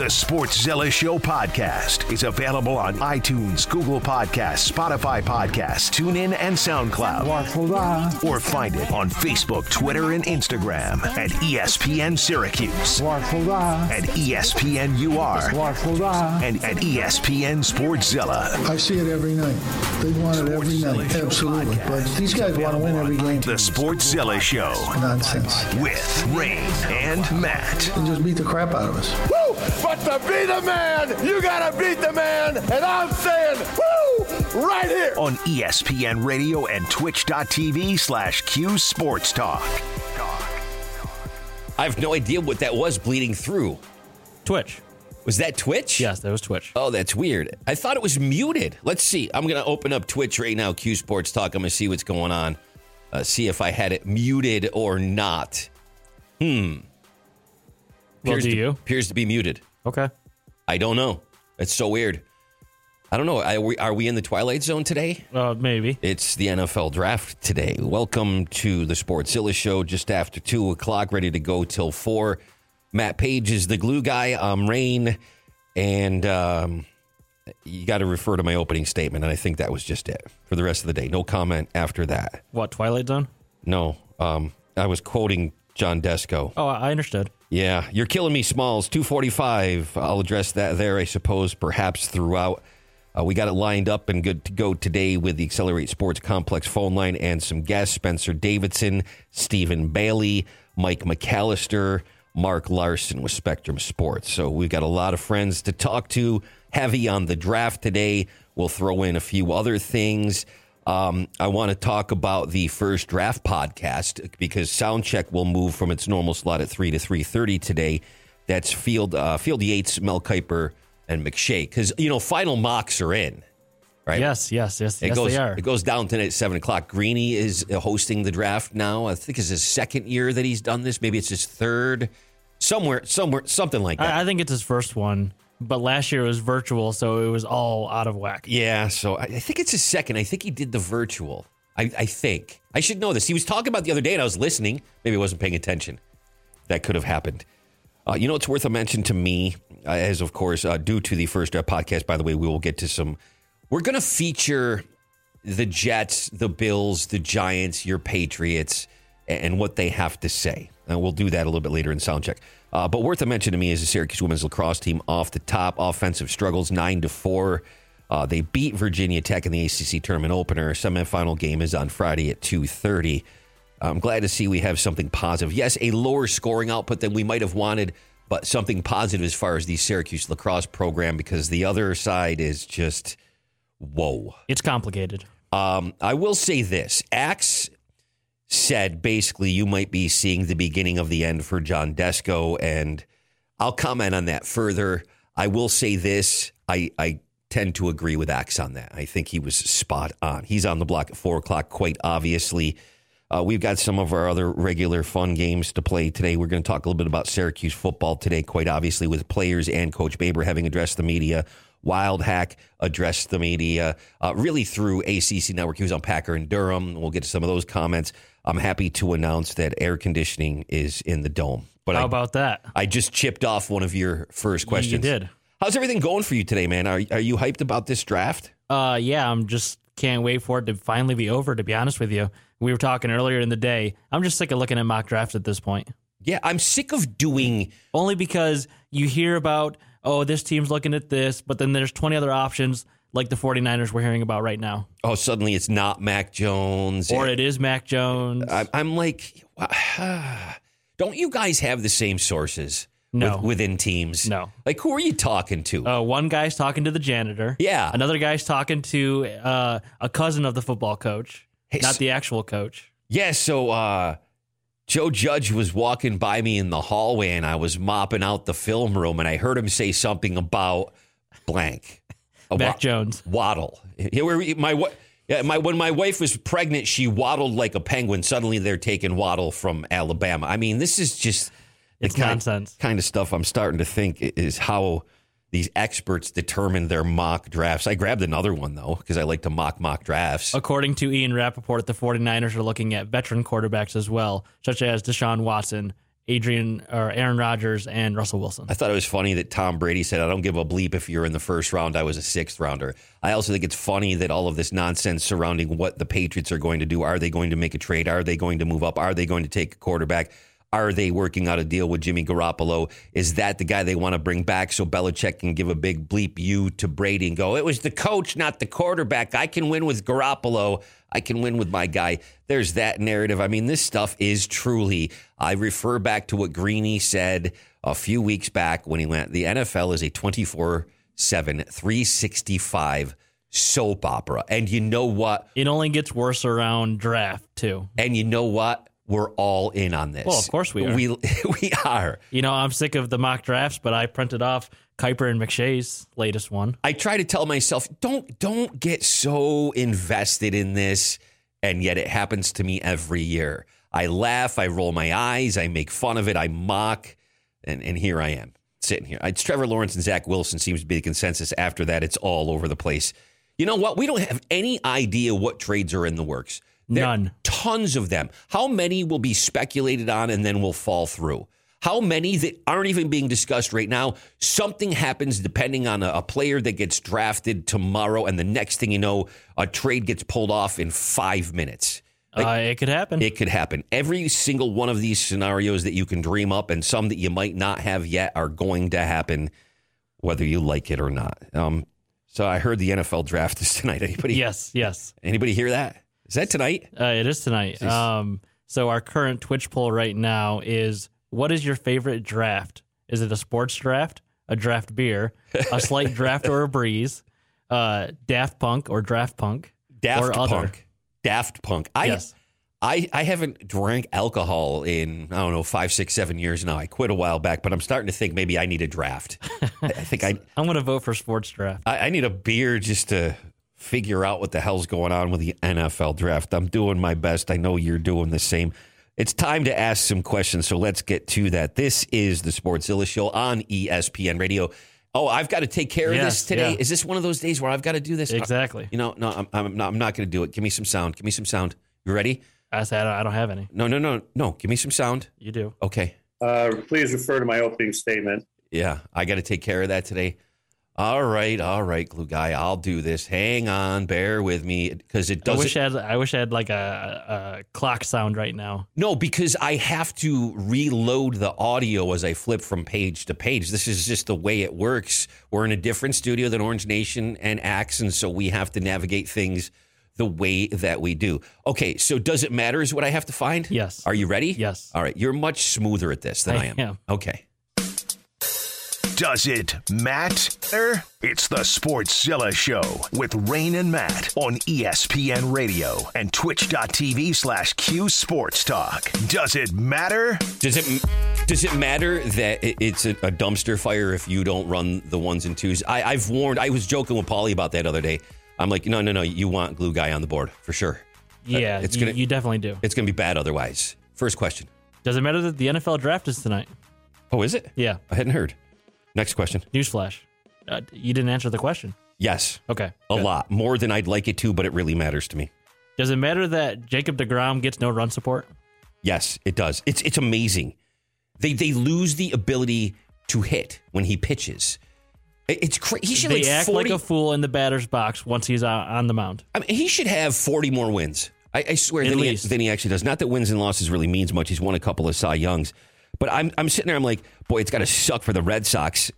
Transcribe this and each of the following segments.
The Sportszilla Show podcast is available on iTunes, Google Podcasts, Spotify Podcasts, TuneIn, and SoundCloud. Or find it on Facebook, Twitter, and Instagram at ESPN Syracuse, at ESPN UR, and at ESPN Sportszilla. I see it every night. They want it every night, absolutely. But these guys want to win every game. The Sports Sportszilla Show Nonsense. with Rain and Matt. And just beat the crap out of us. Woo! But to be the man, you gotta beat the man. And I'm saying, woo! Right here. on ESPN Radio and Twitch.tv slash Q Sports Talk. I have no idea what that was bleeding through. Twitch. Was that Twitch? Yes, that was Twitch. Oh, that's weird. I thought it was muted. Let's see. I'm going to open up Twitch right now, Q Sports Talk. I'm going to see what's going on. Uh, see if I had it muted or not. Hmm. Well, Appears do to- you? Appears to be muted. Okay. I don't know. It's so weird. I don't know. Are we, are we in the twilight zone today? Uh, maybe. It's the NFL draft today. Welcome to the Sportszilla Show just after 2 o'clock, ready to go till 4. Matt Page is the glue guy. I'm Rain. And um, you got to refer to my opening statement. And I think that was just it for the rest of the day. No comment after that. What, Twilight Zone? No. Um, I was quoting John Desko. Oh, I understood. Yeah, you're killing me, Smalls. 245. I'll address that there, I suppose, perhaps throughout. Uh, we got it lined up and good to go today with the Accelerate Sports Complex phone line and some guests Spencer Davidson, Stephen Bailey, Mike McAllister, Mark Larson with Spectrum Sports. So we've got a lot of friends to talk to. Heavy on the draft today. We'll throw in a few other things. Um, I want to talk about the first draft podcast because Soundcheck will move from its normal slot at three to three thirty today. That's Field uh, Field Yates, Mel Kiper, and McShay. Because you know final mocks are in, right? Yes, yes, yes, It yes, goes they are. it goes down tonight at seven o'clock. Greeny is hosting the draft now. I think it's his second year that he's done this. Maybe it's his third. Somewhere, somewhere, something like that. I, I think it's his first one, but last year it was virtual, so it was all out of whack. Yeah, so I, I think it's his second. I think he did the virtual. I, I think. I should know this. He was talking about the other day and I was listening. Maybe I wasn't paying attention. That could have happened. Uh, you know, it's worth a mention to me, uh, as of course, uh, due to the first uh, podcast, by the way, we will get to some. We're going to feature the Jets, the Bills, the Giants, your Patriots, and, and what they have to say. And we'll do that a little bit later in Soundcheck. Uh, but worth a mention to me is the Syracuse women's lacrosse team off the top. Offensive struggles, 9 to 4. Uh, they beat Virginia Tech in the ACC tournament opener. Semifinal game is on Friday at 2.30. I'm glad to see we have something positive. Yes, a lower scoring output than we might have wanted, but something positive as far as the Syracuse lacrosse program because the other side is just whoa. It's complicated. Um, I will say this: Axe said basically you might be seeing the beginning of the end for John Desko, and I'll comment on that further. I will say this: I, I tend to agree with Axe on that. I think he was spot on. He's on the block at four o'clock, quite obviously. Uh, we've got some of our other regular fun games to play today. We're going to talk a little bit about Syracuse football today, quite obviously, with players and Coach Baber having addressed the media. Wildhack addressed the media, uh, really through ACC Network. He was on Packer and Durham. We'll get to some of those comments. I'm happy to announce that air conditioning is in the dome. But How I, about that? I just chipped off one of your first questions. You did. How's everything going for you today, man? Are, are you hyped about this draft? Uh, yeah, I'm just can't wait for it to finally be over. To be honest with you, we were talking earlier in the day. I'm just sick of looking at mock drafts at this point. Yeah, I'm sick of doing. Only because you hear about oh this team's looking at this, but then there's 20 other options like the 49ers we're hearing about right now, Oh, suddenly it's not Mac Jones. or it is Mac Jones. I, I'm like, don't you guys have the same sources No. with, within teams? No. Like, who are you talking to? Uh, one guy's talking to the janitor. Yeah. Another guy's talking to uh, a cousin of the football coach, Hey, not s- the actual coach. yeah, so uh, Joe Judge was walking by me in the hallway and I was mopping out the film room and I heard him say something about blank. A Mac wa- Jones. Waddle. My my when my wife was pregnant, she waddled like a penguin. Suddenly they're taking Waddle from Alabama. I mean, this is just the It's kind, nonsense. kind of stuff I'm starting to think is how these experts determine their mock drafts. I grabbed another one though because I like to mock mock drafts. According to Ian Rapoport, the 49ers are looking at veteran quarterbacks as well, such as Deshaun Watson, Adrian or Aaron Rodgers and Russell Wilson. I thought it was funny that Tom Brady said, I don't give a bleep if you're in the first round. I was a sixth rounder. I also think it's funny that all of this nonsense surrounding what the Patriots are going to do. Are they going to make a trade? Are they going to move up? Are they going to take a quarterback? Are they working out a deal with Jimmy Garoppolo? Is that the guy they want to bring back so Belichick can give a big bleep you to Brady and go, it was the coach, not the quarterback. I can win with Garoppolo. I can win with my guy. There's that narrative. I mean, this stuff is truly, I refer back to what Greeny said a few weeks back when he went, the NFL is a 24 7, 365 soap opera. And you know what? It only gets worse around draft too. And you know what? We're all in on this. Well, of course we are. We, we are. You know, I'm sick of the mock drafts, but I printed off Kiper and McShay's latest one. I try to tell myself, don't don't get so invested in this, and yet it happens to me every year. I laugh, I roll my eyes, I make fun of it, I mock, and, and here I am sitting here. It's Trevor Lawrence and Zach Wilson seems to be the consensus. After that, it's all over the place. You know what? We don't have any idea what trades are in the works. There None. Tons of them. How many will be speculated on and then will fall through? How many that aren't even being discussed right now? Something happens depending on a, a, player that gets drafted tomorrow, and the next thing you know, a trade gets pulled off in five minutes. Like, uh, it could happen. It could happen. Every single one of these scenarios that you can dream up, and some that you might not have yet, are going to happen, whether you like it or not. Um, so I heard the NFL draft is tonight. Anybody? Yes, yes. Anybody hear that? Is that tonight? Uh, it is tonight. Um, so our current Twitch poll right now is: What is your favorite draft? Is it a sports draft, a draft beer, a slight draft or a breeze, uh, Daft Punk or Draft Punk, Daft or Punk? other? Daft Punk. I, Yes. I I haven't drank alcohol in I don't know five, six, seven years now. I quit a while back, but I'm starting to think maybe I need a draft. I I think I I'm going to vote for sports draft. I, I need a beer just to figure out what the hell's going on with the NFL draft. I'm doing my best. I know you're doing the same. It's time to ask some questions, so let's get to that. This is the Sportszilla Show on ESPN Radio. Oh, I've got to take care of Yes, this today. yeah. Is this one of those days where I've got to do this? Exactly. You know, no, I'm, I'm not. I'm not going to do it. Give me some sound. Give me some sound. You ready? I said I don't, I don't have any. No, no, no, no. Give me some sound. You do. Okay. Uh, please refer to my opening statement. Yeah, I got to take care of that today. All right, all right, glue guy. I'll do this. Hang on, bear with me because it doesn't. wish I had. I wish I had like a, a clock sound right now. No, because I have to reload the audio as I flip from page to page. This is just the way it works. We're in a different studio than Orange Nation and Axe, and so we have to navigate things the way that we do. Okay, so does it matter is what I have to find? Yes. Are you ready? Yes. All right, you're much smoother at this than I, I am. am. Okay. Does it matter? It's the Sportszilla Show with Rain and Matt on ESPN Radio and twitch.tv slash Q Sports Talk. Does it matter? Does it does it matter that it's a, a dumpster fire if you don't run the ones and twos? I, I've warned. I was joking with Polly about that other day. I'm like, no, no, no. You want glue guy on the board for sure. Yeah, Uh, it's gonna- you definitely do. It's going to be bad otherwise. First question. Does it matter that the NFL draft is tonight? Oh, is it? Yeah. I hadn't heard. Next question. Newsflash. Uh, you didn't answer the question. Yes, Okay. a good. lot more than I'd like it to, but it really matters to me. Does it matter that Jacob Degrom gets no run support? Yes, it does. It's it's amazing. They they lose the ability to hit when he pitches. It's crazy. He should They like act 40, like a fool in the batter's box once he's on, the mound. I mean, he should have 40 more wins. I, I swear than he, than he actually does. Not that wins and losses really means much. He's won a couple of Cy Youngs. But I'm, I'm sitting there, I'm like, boy, it's got to suck for the Red Sox.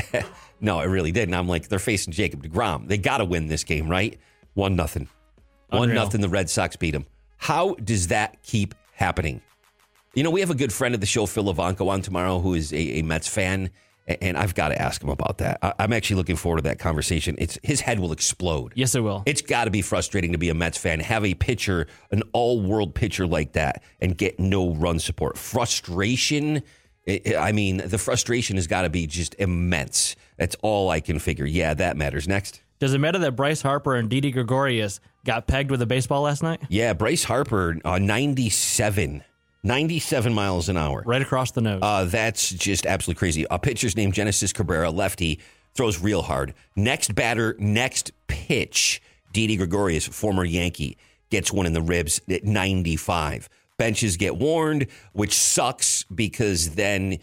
no, it really didn't. I'm like, they're facing Jacob DeGrom. They got to win this game, right? One nothing. One Unreal. nothing. The Red Sox beat them. How does that keep happening? You know, we have a good friend of the show, Phil Levanko, on tomorrow, who is a, a Mets fan, and I've got to ask him about that. I'm actually looking forward to that conversation. It's his head will explode. Yes, it will. It's got to be frustrating to be a Mets fan, have a pitcher, an all world pitcher like that, and get no run support. Frustration. I I mean, the frustration has got to be just immense. That's all I can figure. Yeah, that matters. Next. Does it matter that Bryce Harper and Didi Gregorius got pegged with a baseball last night? Yeah, Bryce Harper, uh, 97, 97 miles an hour. Right across the nose. Uh, that's just absolutely crazy. A pitcher's named Genesis Cabrera, lefty, throws real hard. Next batter, next pitch, Didi Gregorius, former Yankee, gets one in the ribs at 95. Benches get warned, which sucks because then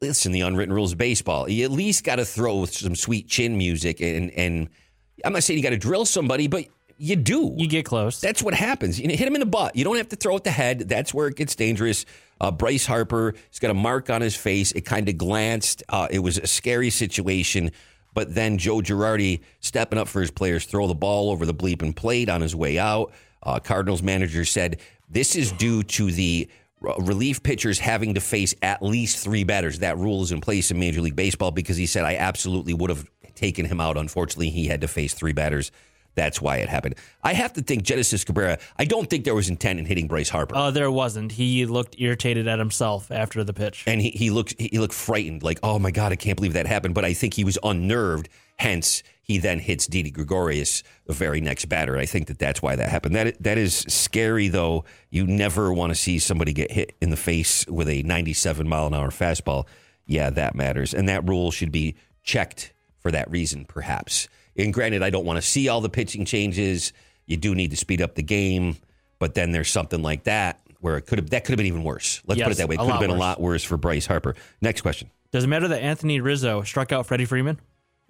listen, the unwritten rules of baseball. You at least got to throw some sweet chin music and and I'm not saying you got to drill somebody, but you do. You get close. That's what happens. You hit him in the butt. You don't have to throw at the head. That's where it gets dangerous. Uh, Bryce Harper, he's got a mark on his face. It kind of glanced. Uh, it was a scary situation. But then Joe Girardi stepping up for his players, throw the ball over the bleeping plate on his way out. Uh, Cardinals manager said this is due to the relief pitchers having to face at least three batters. That rule is in place in Major League Baseball because he said I absolutely would have taken him out. Unfortunately, he had to face three batters. That's why it happened. I have to think Genesis Cabrera. I don't think there was intent in hitting Bryce Harper. Uh, there wasn't. He looked irritated at himself after the pitch, and he, he looked he looked frightened, like oh my god, I can't believe that happened. But I think he was unnerved. Hence, he then hits Didi Gregorius, the very next batter. And I think that that's why that happened. That that is scary, though. You never want to see somebody get hit in the face with a 97 mile an hour fastball. Yeah, that matters, and that rule should be checked for that reason, perhaps. And granted, I don't want to see all the pitching changes. You do need to speed up the game, but then there's something like that where it could have that could have been even worse. Let's Yes, put it that way. It could have been a lot worse for Bryce Harper. Next question. Does it matter that Anthony Rizzo struck out Freddie Freeman?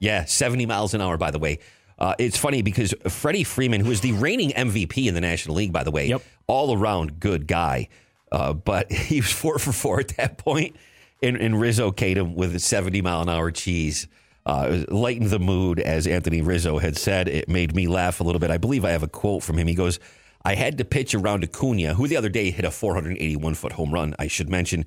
Yeah, 70 miles an hour, by the way. Uh, it's funny because Freddie Freeman, who is the reigning MVP in the National League, by the way, Yep. all around good guy, uh, but he was four for four at that point, and, and Rizzo him with a 70 mile an hour cheese. Uh, lightened the mood, as Anthony Rizzo had said. It made me laugh a little bit. I believe I have a quote from him. He goes, I had to pitch around Acuna, who the other day hit a 481 foot home run, I should mention.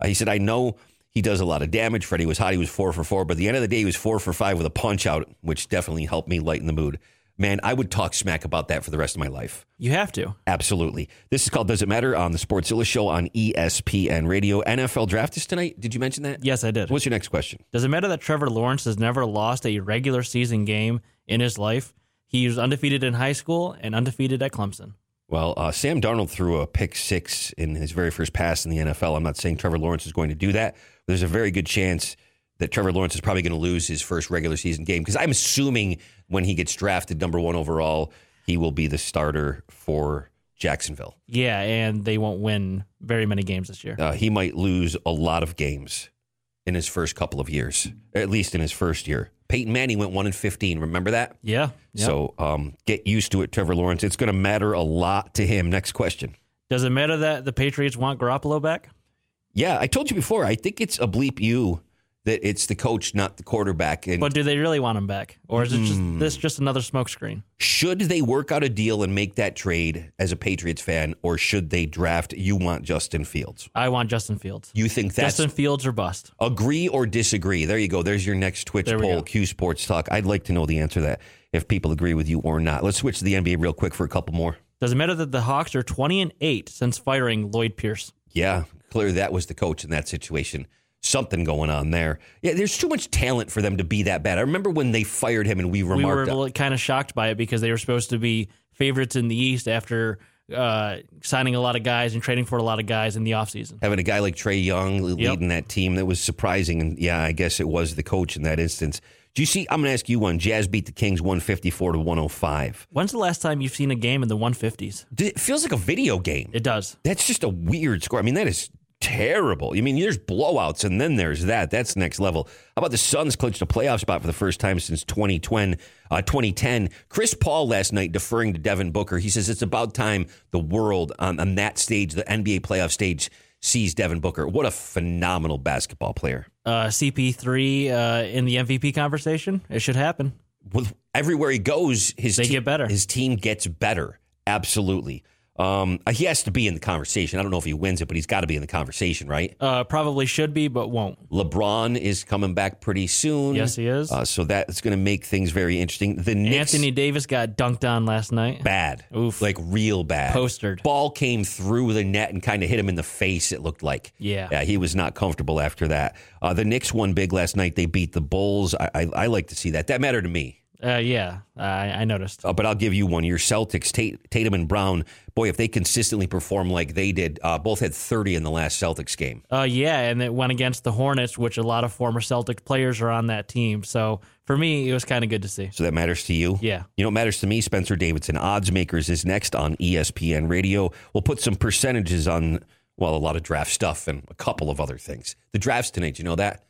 Uh, he said, I know he does a lot of damage. Freddie was hot. He was four for four. But at the end of the day, he was four for five with a punch out, which definitely helped me lighten the mood. Man, I would talk smack about that for the rest of my life. You have to. Absolutely. This is called Does It Matter on the Sports Sportszilla Show on ESPN Radio. NFL draft is tonight. Did you mention that? Yes, I did. What's your next question? Does it matter that Trevor Lawrence has never lost a regular season game in his life? He was undefeated in high school and undefeated at Clemson. Well, uh, Sam Darnold threw a pick six in his very first pass in the NFL. I'm not saying Trevor Lawrence is going to do that. There's a very good chance that Trevor Lawrence is probably going to lose his first regular season game because I'm assuming when he gets drafted number one overall, he will be the starter for Jacksonville. Yeah, and they won't win very many games this year. Uh, he might lose a lot of games in his first couple of years, at least in his first year. Peyton Manning went one and fifteen. Remember that? Yeah. So um, get used to it, Trevor Lawrence. It's going to matter a lot to him. Next question. Does it matter that the Patriots want Garoppolo back? Yeah, I told you before. I think it's a bleep you that it's the coach, not the quarterback. And But do they really want him back? Or is it just Hmm. this just another smokescreen? should they work out a deal and make that trade as a Patriots fan, or should they draft? You want Justin Fields? I want Justin Fields. You think that's Justin Fields or bust. agree or disagree? There you go. There's your next Twitch poll. go. Q Sports Talk. I'd like to know the answer to that. If people agree with you or not. Let's switch to the NBA real quick for a couple more. Does it matter that the Hawks are 20 and 8 since firing Lloyd Pierce? Yeah, clearly that was the coach in that situation. Something going on there. Yeah, there's too much talent for them to be that bad. I remember when they fired him and we We were remarked. kind of shocked by it because they were supposed to be favorites in the East after uh, signing a lot of guys and trading for a lot of guys in the offseason. having a guy like Trae Young leading that team that was surprising. And yeah, I guess it was the coach in that instance. Do you see? I'm going to ask you one. Jazz beat the Kings 154 to 105. When's the last time you've seen a game in the 150s? It feels like a video game. It does. That's just a weird score. I mean, that is terrible. I mean, there's blowouts and then there's that. That's next level. How about the Suns clinched a playoff spot for the first time since 2020, uh, 2010? Chris Paul last night deferring to Devin Booker. He says it's about time the world on, on that stage, the NBA playoff stage, sees Devin Booker. What a phenomenal basketball player. Uh, CP3 uh, in the MVP conversation. It should happen. With everywhere he goes, his They te- get better. His team gets better. Absolutely. Um, he has to be in the conversation. I don't know if he wins it, but he's got to be in the conversation, right? Uh, probably should be, but won't. LeBron is coming back pretty soon. Yes, he is. Uh, so that's going to make things very interesting. The Knicks Anthony Davis got dunked on last night. bad, Oof. like real bad. Postered. Ball came through the net and kind of hit him in the face. It looked like. Yeah. yeah, he was not comfortable after that. Uh, the Knicks won big last night. They beat the Bulls. I, I, I like to see that. That mattered to me. Uh, yeah, I, I noticed. Uh, but I'll give you one. Your Celtics, Tate, Tatum and Brown, boy, if they consistently perform like they did, uh, both had 30 in the last Celtics game. Uh, yeah, and it went against the Hornets, which a lot of former Celtic players are on that team. So for me, it was kind of good to see. So that matters to you? Yeah. You know what matters to me? Spencer Davidson, Odds Makers, is next on ESPN Radio. We'll put some percentages on, well, a lot of draft stuff and a couple of other things. The draft's tonight. You know that?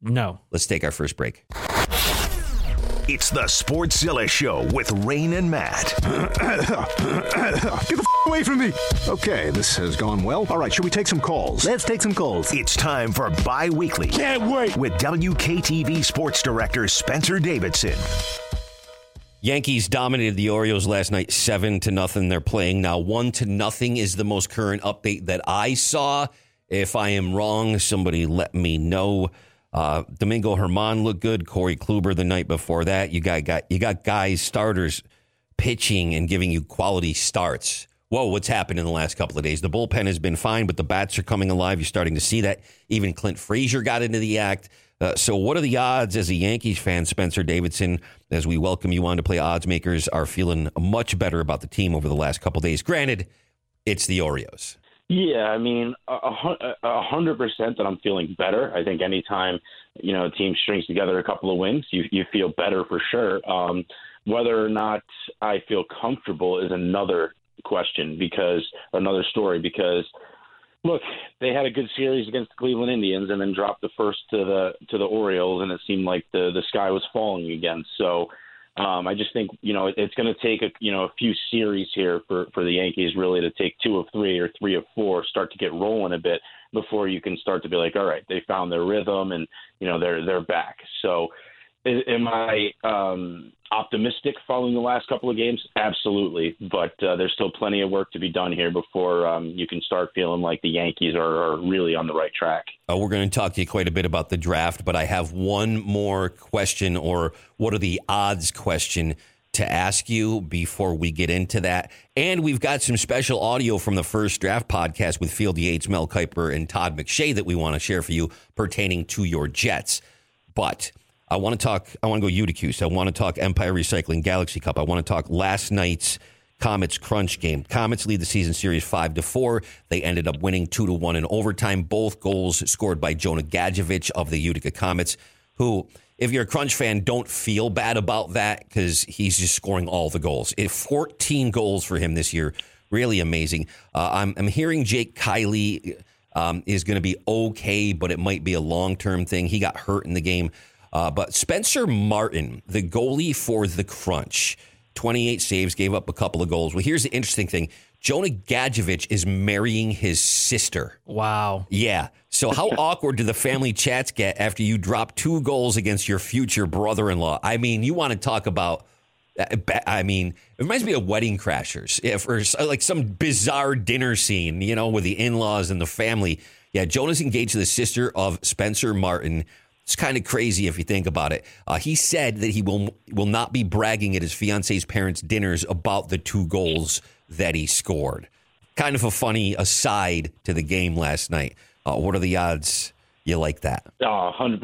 No. Let's take our first break. It's the Sportszilla Show with Rain and Matt. Get the f- away from me. Okay, this has gone well. All right, should we take some calls? Let's take some calls. It's time for Bi Weekly. Can't wait. With WKTV Sports Director Spencer Davidson. Yankees dominated the Orioles last night, seven to nothing. They're playing now. One to nothing is the most current update that I saw. If I am wrong, somebody let me know. Uh, Domingo Germán looked good. Corey Kluber the night before that. You got, got you got guys starters pitching and giving you quality starts. Whoa, what's happened in the last couple of days? The bullpen has been fine, but the bats are coming alive. You're starting to see that. Even Clint Frazier got into the act. Uh, so, what are the odds as a Yankees fan, Spencer Davidson, as we welcome you on to play odds makers, are feeling much better about the team over the last couple days? Granted, it's the Oreos. Yeah, I mean, a hundred percent that I'm feeling better. I think anytime you know a team strings together a couple of wins, you you feel better for sure. Um, whether or not I feel comfortable is another question because another story because look, they had a good series against the Cleveland Indians and then dropped the first to the to the Orioles, and it seemed like the the sky was falling again. So. Um, I just think you know it, it's going to take a you know a few series here for for the Yankees really to take two of three or three of four, start to get rolling a bit before you can start to be like, all right, they found their rhythm and you know they're they're back. So, am I um, optimistic following the last couple of games? Absolutely, but uh, there's still plenty of work to be done here before um, you can start feeling like the Yankees are, are really on the right track. Uh, we're going to talk to you quite a bit about the draft, but I have one more question, or what are the odds question to ask you before we get into that. And we've got some special audio from the first draft podcast with Field Yates, Mel Kiper, and Todd McShay that we want to share for you pertaining to your Jets. But I want to talk, I want to go Uticuse. I want to talk Empire Recycling Galaxy Cup. I want to talk last night's Comets crunch game. Comets lead the season series five to four. They ended up winning two to one in overtime. Both goals scored by Jonah Gadjovich of the Utica Comets, who, if you're a crunch fan, don't feel bad about that because he's just scoring all the goals. It, 14 goals for him this year. Really amazing. Uh, I'm, I'm hearing Jake Kiley um, is going to be okay, but it might be a long term thing. He got hurt in the game. Uh, but Spencer Martin, the goalie for the Crunch, 28 saves, gave up a couple of goals. Well, here's the interesting thing Jonah Gadjovich is marrying his sister. Wow. Yeah. So, how awkward do the family chats get after you drop two goals against your future brother in law? I mean, you want to talk about. uh, I mean, it reminds me of Wedding Crashers, if, or like some bizarre dinner scene, you know, with the in laws and the family. Yeah, Jonah's engaged to the sister of Spencer Martin. It's kind of crazy if you think about it. Uh, he said that he will will not be bragging at his fiance's parents' dinners about the two goals that he scored. Kind of a funny aside to the game last night. Uh, what are the odds you like that? Oh, 100%.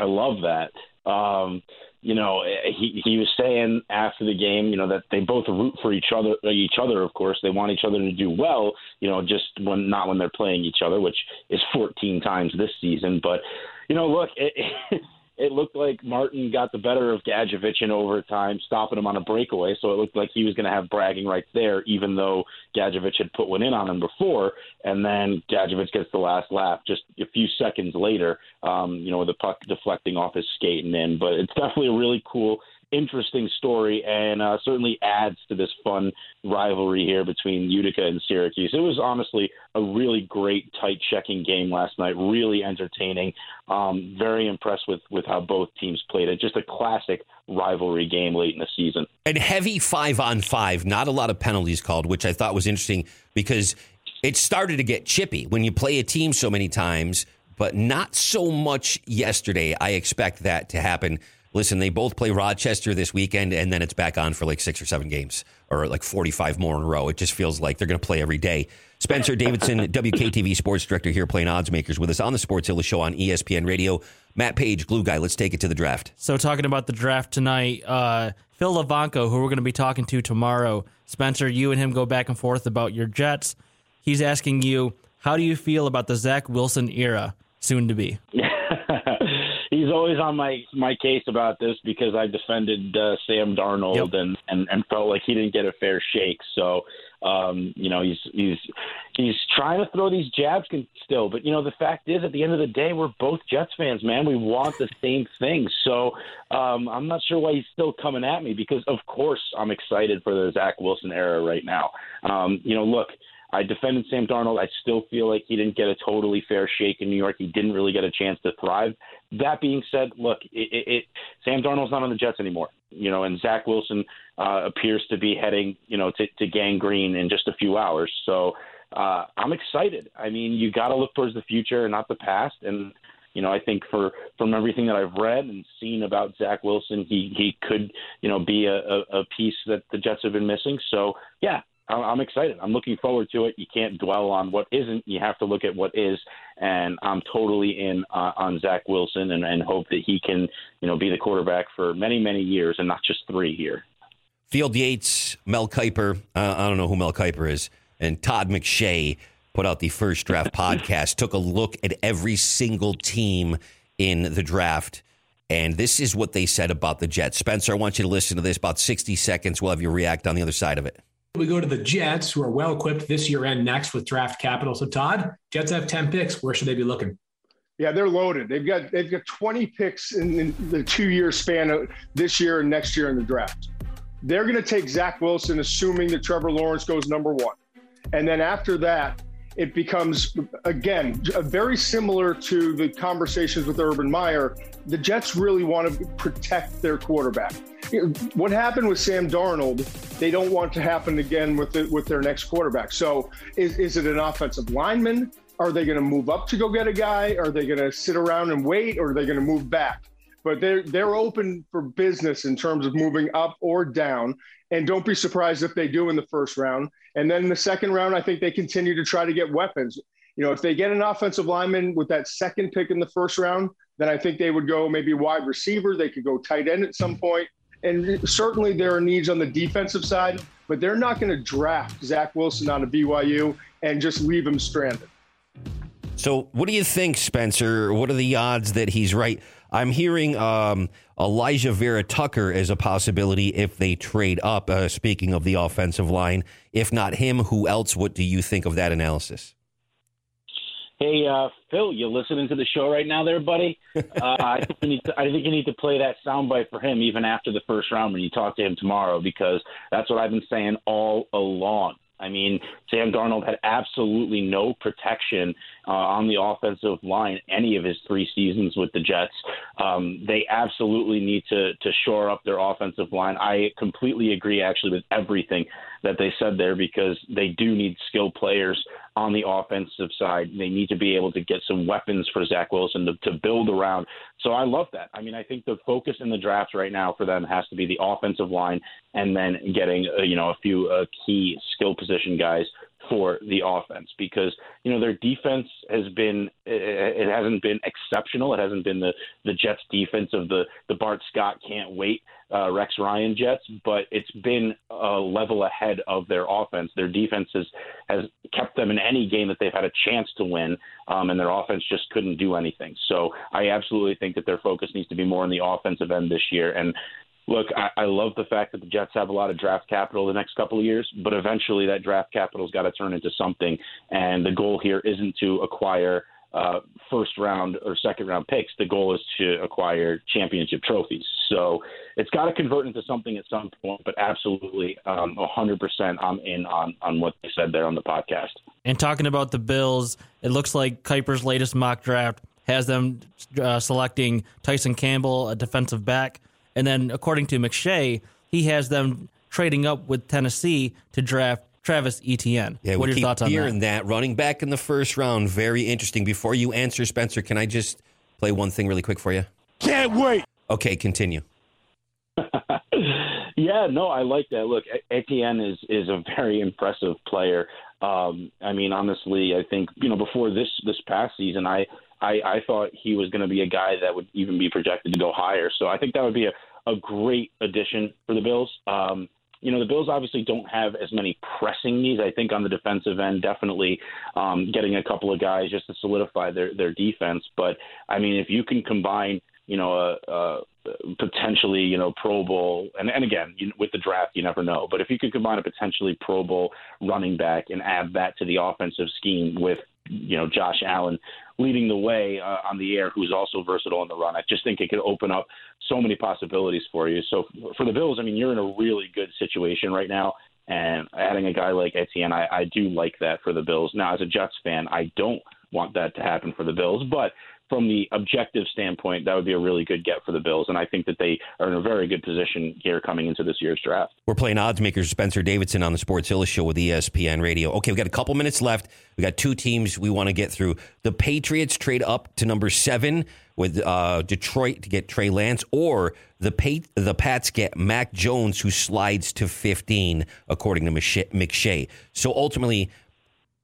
I love that. Um, you know, he he was saying after the game, you know, that they both root for each other. Each other, of course, they want each other to do well. You know, just when not when they're playing each other, which is 14 times this season. But you know, look, it, it looked like Martin got the better of Gadjovich in overtime, stopping him on a breakaway. So it looked like he was going to have bragging right there, even though Gadjovich had put one in on him before. And then Gadjovich gets the last laugh just a few seconds later, um, you know, with the puck deflecting off his skate and in. But it's definitely a really cool interesting story and uh, certainly adds to this fun rivalry here between Utica and Syracuse. It was honestly a really great, tight checking game last night. Really entertaining. Um, very impressed with with how both teams played it. Just a classic rivalry game late in the season. And heavy five on five, not a lot of penalties called, which I thought was interesting because it started to get chippy when you play a team so many times, but not so much yesterday. I expect that to happen. Listen, they both play Rochester this weekend, and then it's back on for like six or seven games or like 45 more in a row. It just feels like they're going to play every day. Spencer Davidson, WKTV sports director here, playing odds makers with us on the Sportszilla Show on ESPN Radio. Matt Page, glue guy. Let's take it to the draft. So talking about the draft tonight, uh, Phil Lavanko, who we're going to be talking to tomorrow. Spencer, you and him go back and forth about your Jets. He's asking you, how do you feel about the Zach Wilson era soon to be? He's always on my my case about this because I defended uh, Sam Darnold Yep. and, and and felt like he didn't get a fair shake. So, um, you know, he's he's he's trying to throw these jabs can still, but you know, the fact is, at the end of the day, we're both Jets fans, man. We want the same thing. So, um, I'm not sure why he's still coming at me because, of course, I'm excited for the Zach Wilson era right now. Um, you know, look. I defended Sam Darnold. I still feel like he didn't get a totally fair shake in New York. He didn't really get a chance to thrive. That being said, look, it, it, it, Sam Darnold's not on the Jets anymore. You know, and Zach Wilson uh, appears to be heading, you know, to, to Gang Green in just a few hours. So uh, I'm excited. I mean, you got to look towards the future and not the past. And you know, I think for from everything that I've read and seen about Zach Wilson, he he could, you know, be a, a, a piece that the Jets have been missing. So yeah, I'm I'm excited. I'm looking forward to it. You can't dwell on what isn't. You have to look at what is, and I'm totally in uh, on Zach Wilson and, and hope that he can, you know, be the quarterback for many many years and not just three here. Field Yates, Mel Kiper. Uh, I don't know who Mel Kiper is, and Todd McShay put out the first draft podcast. Took a look at every single team in the draft, and this is what they said about the Jets. Spencer, I want you to listen to this. About sixty seconds. We'll have you react on the other side of it. We go to the Jets, who are well equipped this year and next with draft capital. So, Todd, Jets have 10 picks. Where should they be looking? Yeah, they're loaded. They've got they've got 20 picks in, in the two year span of this year and next year in the draft. They're going to take Zach Wilson, assuming that Trevor Lawrence goes number one, and then after that, it becomes again very similar to the conversations with Urban Meyer. The Jets really want to protect their quarterback. What happened with Sam Darnold, they don't want to happen again with the, with their next quarterback. So, is, is it an offensive lineman? Are they going to move up to go get a guy? Are they going to sit around and wait, or are they going to move back? But they're they're open for business in terms of moving up or down. And don't be surprised if they do in the first round. And then in the second round, I think they continue to try to get weapons. You know, if they get an offensive lineman with that second pick in the first round, then I think they would go maybe wide receiver. They could go tight end at some point. And certainly there are needs on the defensive side, but they're not going to draft Zach Wilson out of BYU and just leave him stranded. So, what do you think, Spencer? What are the odds that he's right? I'm hearing um, Alijah Vera-Tucker as a possibility if they trade up. Uh, speaking of the offensive line, if not him, who else? What do you think of that analysis? Hey, uh, Phil, you listening to the show right now, there, buddy? Uh, I think you need to, I think you need to play that soundbite for him even after the first round when you talk to him tomorrow, because that's what I've been saying all along. I mean, Sam Darnold had absolutely no protection uh, on the offensive line any of his three seasons with the Jets. Um, they absolutely need to to shore up their offensive line. I completely agree, actually, with everything that they said there because they do need skilled players on the offensive side. They need to be able to get some weapons for Zach Wilson to, to build around. So I love that. I mean, I think the focus in the draft right now for them has to be the offensive line and then getting uh, you know a few uh, key skill position guys for the offense because you know their defense has been it hasn't been exceptional. It hasn't been the the Jets defense of the the Bart Scott can't wait uh, Rex Ryan Jets, but it's been a level ahead of their offense. Their defense has has kept them in any game that they've had a chance to win, um, and their offense just couldn't do anything. So I absolutely think that their focus needs to be more on the offensive end this year. And Look, I, I love the fact that the Jets have a lot of draft capital the next couple of years, but eventually that draft capital's got to turn into something. And the goal here isn't to acquire uh, first round or second round picks. The goal is to acquire championship trophies. So it's got to convert into something at some point. But absolutely, um, 100%, I'm in on on what they said there on the podcast. And talking about the Bills, it looks like Kiper's latest mock draft has them uh, selecting Tyson Campbell, a defensive back. And then, according to McShay, he has them trading up with Tennessee to draft Travis Etienne. Yeah, what we are your keep thoughts on hearing that? that? Running back in the first round, very interesting. Before you answer, Spencer, can I just play one thing really quick for you? Can't wait. Okay, continue. yeah, no, I like that. Look, Etienne is is a very impressive player. Um, I mean, honestly, I think you know before this this past season, I I, I thought he was going to be a guy that would even be projected to go higher. So I think that would be a, a great addition for the Bills. Um, you know, the Bills obviously don't have as many pressing needs. I think on the defensive end, definitely um, getting a couple of guys just to solidify their their defense. But I mean, if you can combine, you know, a, a potentially, you know, Pro Bowl, and, and again, you, with the draft, you never know. But if you could combine a potentially Pro Bowl running back and add that to the offensive scheme with, you know, Josh Allen leading the way uh, on the air, who's also versatile in the run, I just think it could open up so many possibilities for you. So for the Bills, I mean, you're in a really good situation right now. And adding a guy like Etienne, I, I do like that for the Bills. Now, as a Jets fan, I don't want that to happen for the Bills, but from the objective standpoint, that would be a really good get for the Bills. And I think that they are in a very good position here coming into this year's draft. We're playing odds makers Spencer Davidson on the Sports Illustrated show with ESPN Radio. Okay, we've got a couple minutes left. We got two teams we want to get through. The Patriots trade up to number seven with uh, Detroit to get Trey Lance, or the the Pats get Mac Jones, who slides to 15, according to McShay. So ultimately,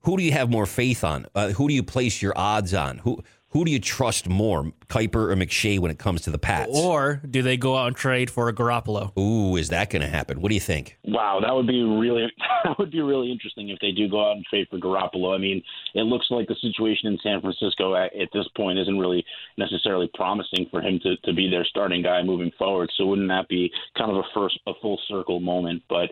who do you have more faith on? Uh, who do you place your odds on? Who who do you trust more, Kiper or McShay, when it comes to the Pats? Or do they go out and trade for a Garoppolo? Ooh, is that going to happen? What do you think? Wow, that would be really that would be really interesting if they do go out and trade for Garoppolo. I mean, it looks like the situation in San Francisco at, at this point isn't really necessarily promising for him to, to be their starting guy moving forward. So wouldn't that be kind of a first a full circle moment? But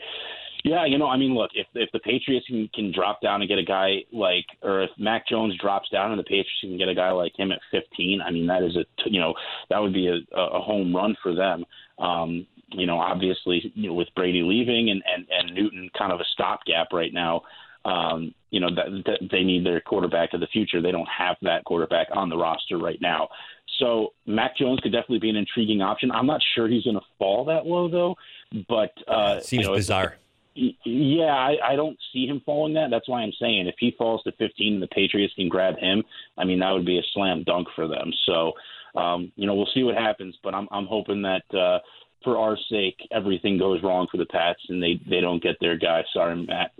yeah, you know, I mean, look, if if the Patriots can, can drop down and get a guy like, or if Mac Jones drops down and the Patriots can get a guy like him at 15, I mean, that is a, you know, that would be a, a home run for them. Um, you know, obviously, you know, with Brady leaving and and and Newton kind of a stopgap right now. Um, you know that, that they need their quarterback of the future. They don't have that quarterback on the roster right now. So Mac Jones could definitely be an intriguing option. I'm not sure he's going to fall that low though, but uh, seems you know, bizarre. Yeah, I, I don't see him falling that. That's why I'm saying if he falls to 15 and the Patriots can grab him, I mean that would be a slam dunk for them. So, um, you know, we'll see what happens, but I'm I'm hoping that uh, for our sake everything goes wrong for the Pats and they they don't get their guy. Sorry, Matt.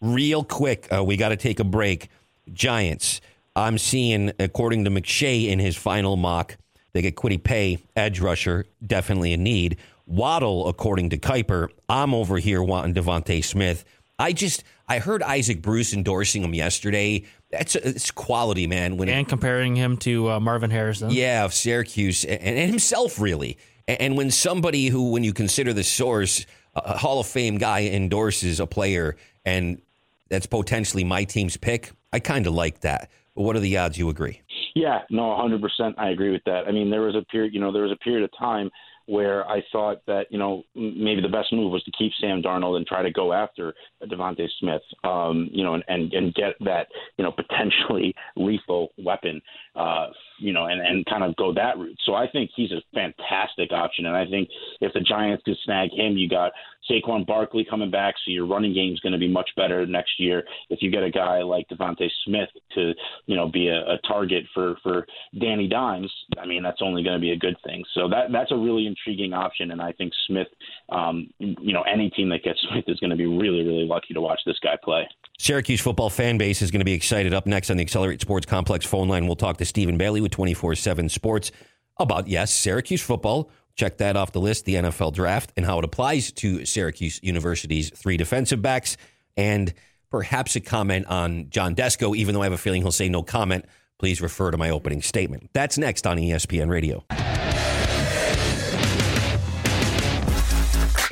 Real quick, uh, we got to take a break. Giants. I'm seeing, according to McShay in his final mock, they get Kwity Paye, edge rusher, definitely a need. Waddle, according to Kiper. I'm over here wanting DeVonta Smith. I just I heard Isaac Bruce endorsing him yesterday. That's it's quality, man. When and it, comparing him to uh, Marvin Harrison, yeah, of Syracuse, and, and himself really. And, and, when somebody who, when you consider the source, a Hall of Fame guy endorses a player, and that's potentially my team's pick, I kind of like that. But what are the odds? You agree? Yeah, no, 100%. I agree with that. I mean, there was a period, you know, there was a period of time where I thought that you know maybe the best move was to keep Sam Darnold and try to go after DeVonta Smith, um, you know, and, and and get that you know potentially lethal weapon, uh, you know, and and kind of go that route. So I think he's a fantastic option, and I think if the Giants could snag him, you got Saquon Barkley coming back, so your running game is going to be much better next year. If you get a guy like DeVonta Smith to, you know, be a, a target for for Danny Dimes, I mean that's only going to be a good thing. So that that's a really intriguing option, and I think Smith, um, you know, any team that gets Smith is going to be really really lucky to watch this guy play. Syracuse football fan base is going to be excited. Up next on the Accelerate Sports Complex phone line, we'll talk to Stephen Bailey with twenty four seven Sports about yes Syracuse football Check that off the list, the NFL draft, and how it applies to Syracuse University's three defensive backs, and perhaps a comment on John Desko, even though I have a feeling he'll say no comment. Please refer to my opening statement. That's next on ESPN Radio.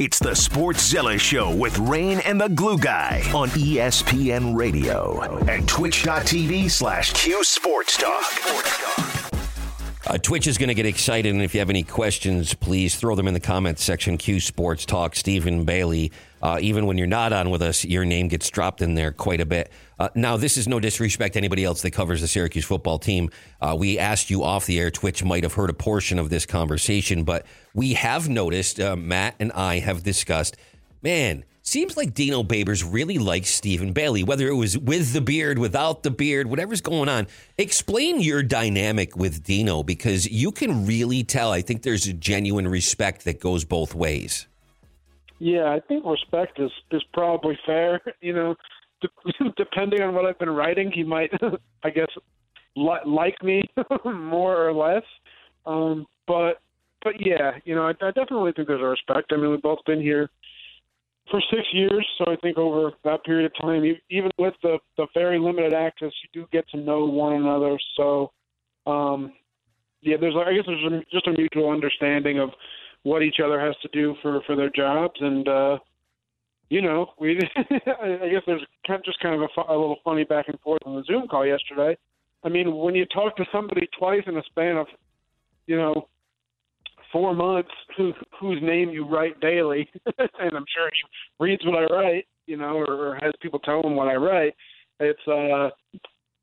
It's the Sports Sportszilla Show with Rain and the Glue Guy on ESPN Radio and twitch.tv slash Q Sports Talk. Uh, Twitch is going to get excited, and if you have any questions, please throw them in the comments section. Q Sports Talk, Stephen Bailey. Uh, even when you're not on with us, your name gets dropped in there quite a bit. Uh, now, this is no disrespect to anybody else that covers the Syracuse football team. Uh, we asked you off the air. Twitch might have heard a portion of this conversation, but we have noticed, uh, Matt and I have discussed, man, Seems like Dino Babers really likes Stephen Bailey, whether it was with the beard, without the beard, whatever's going on. Explain your dynamic with Dino because you can really tell. I think there's a genuine respect that goes both ways. Yeah, I think respect is is probably fair. You know, depending on what I've been writing, he might, I guess, li- like me more or less. Um, but but yeah, you know, I, I definitely think there's a respect. I mean, we've both been here for six years, so I think over that period of time, even with the the very limited access, you do get to know one another. So, um, yeah, there's I guess there's just a mutual understanding of what each other has to do for for their jobs, and uh, you know, we I guess there's kind of just kind of a, fu- a little funny back and forth on the Zoom call yesterday. I mean, when you talk to somebody twice in a span of, you know, four months, who, whose name you write daily, and I'm sure he reads what I write, you know, or, or has people tell him what I write. It's uh,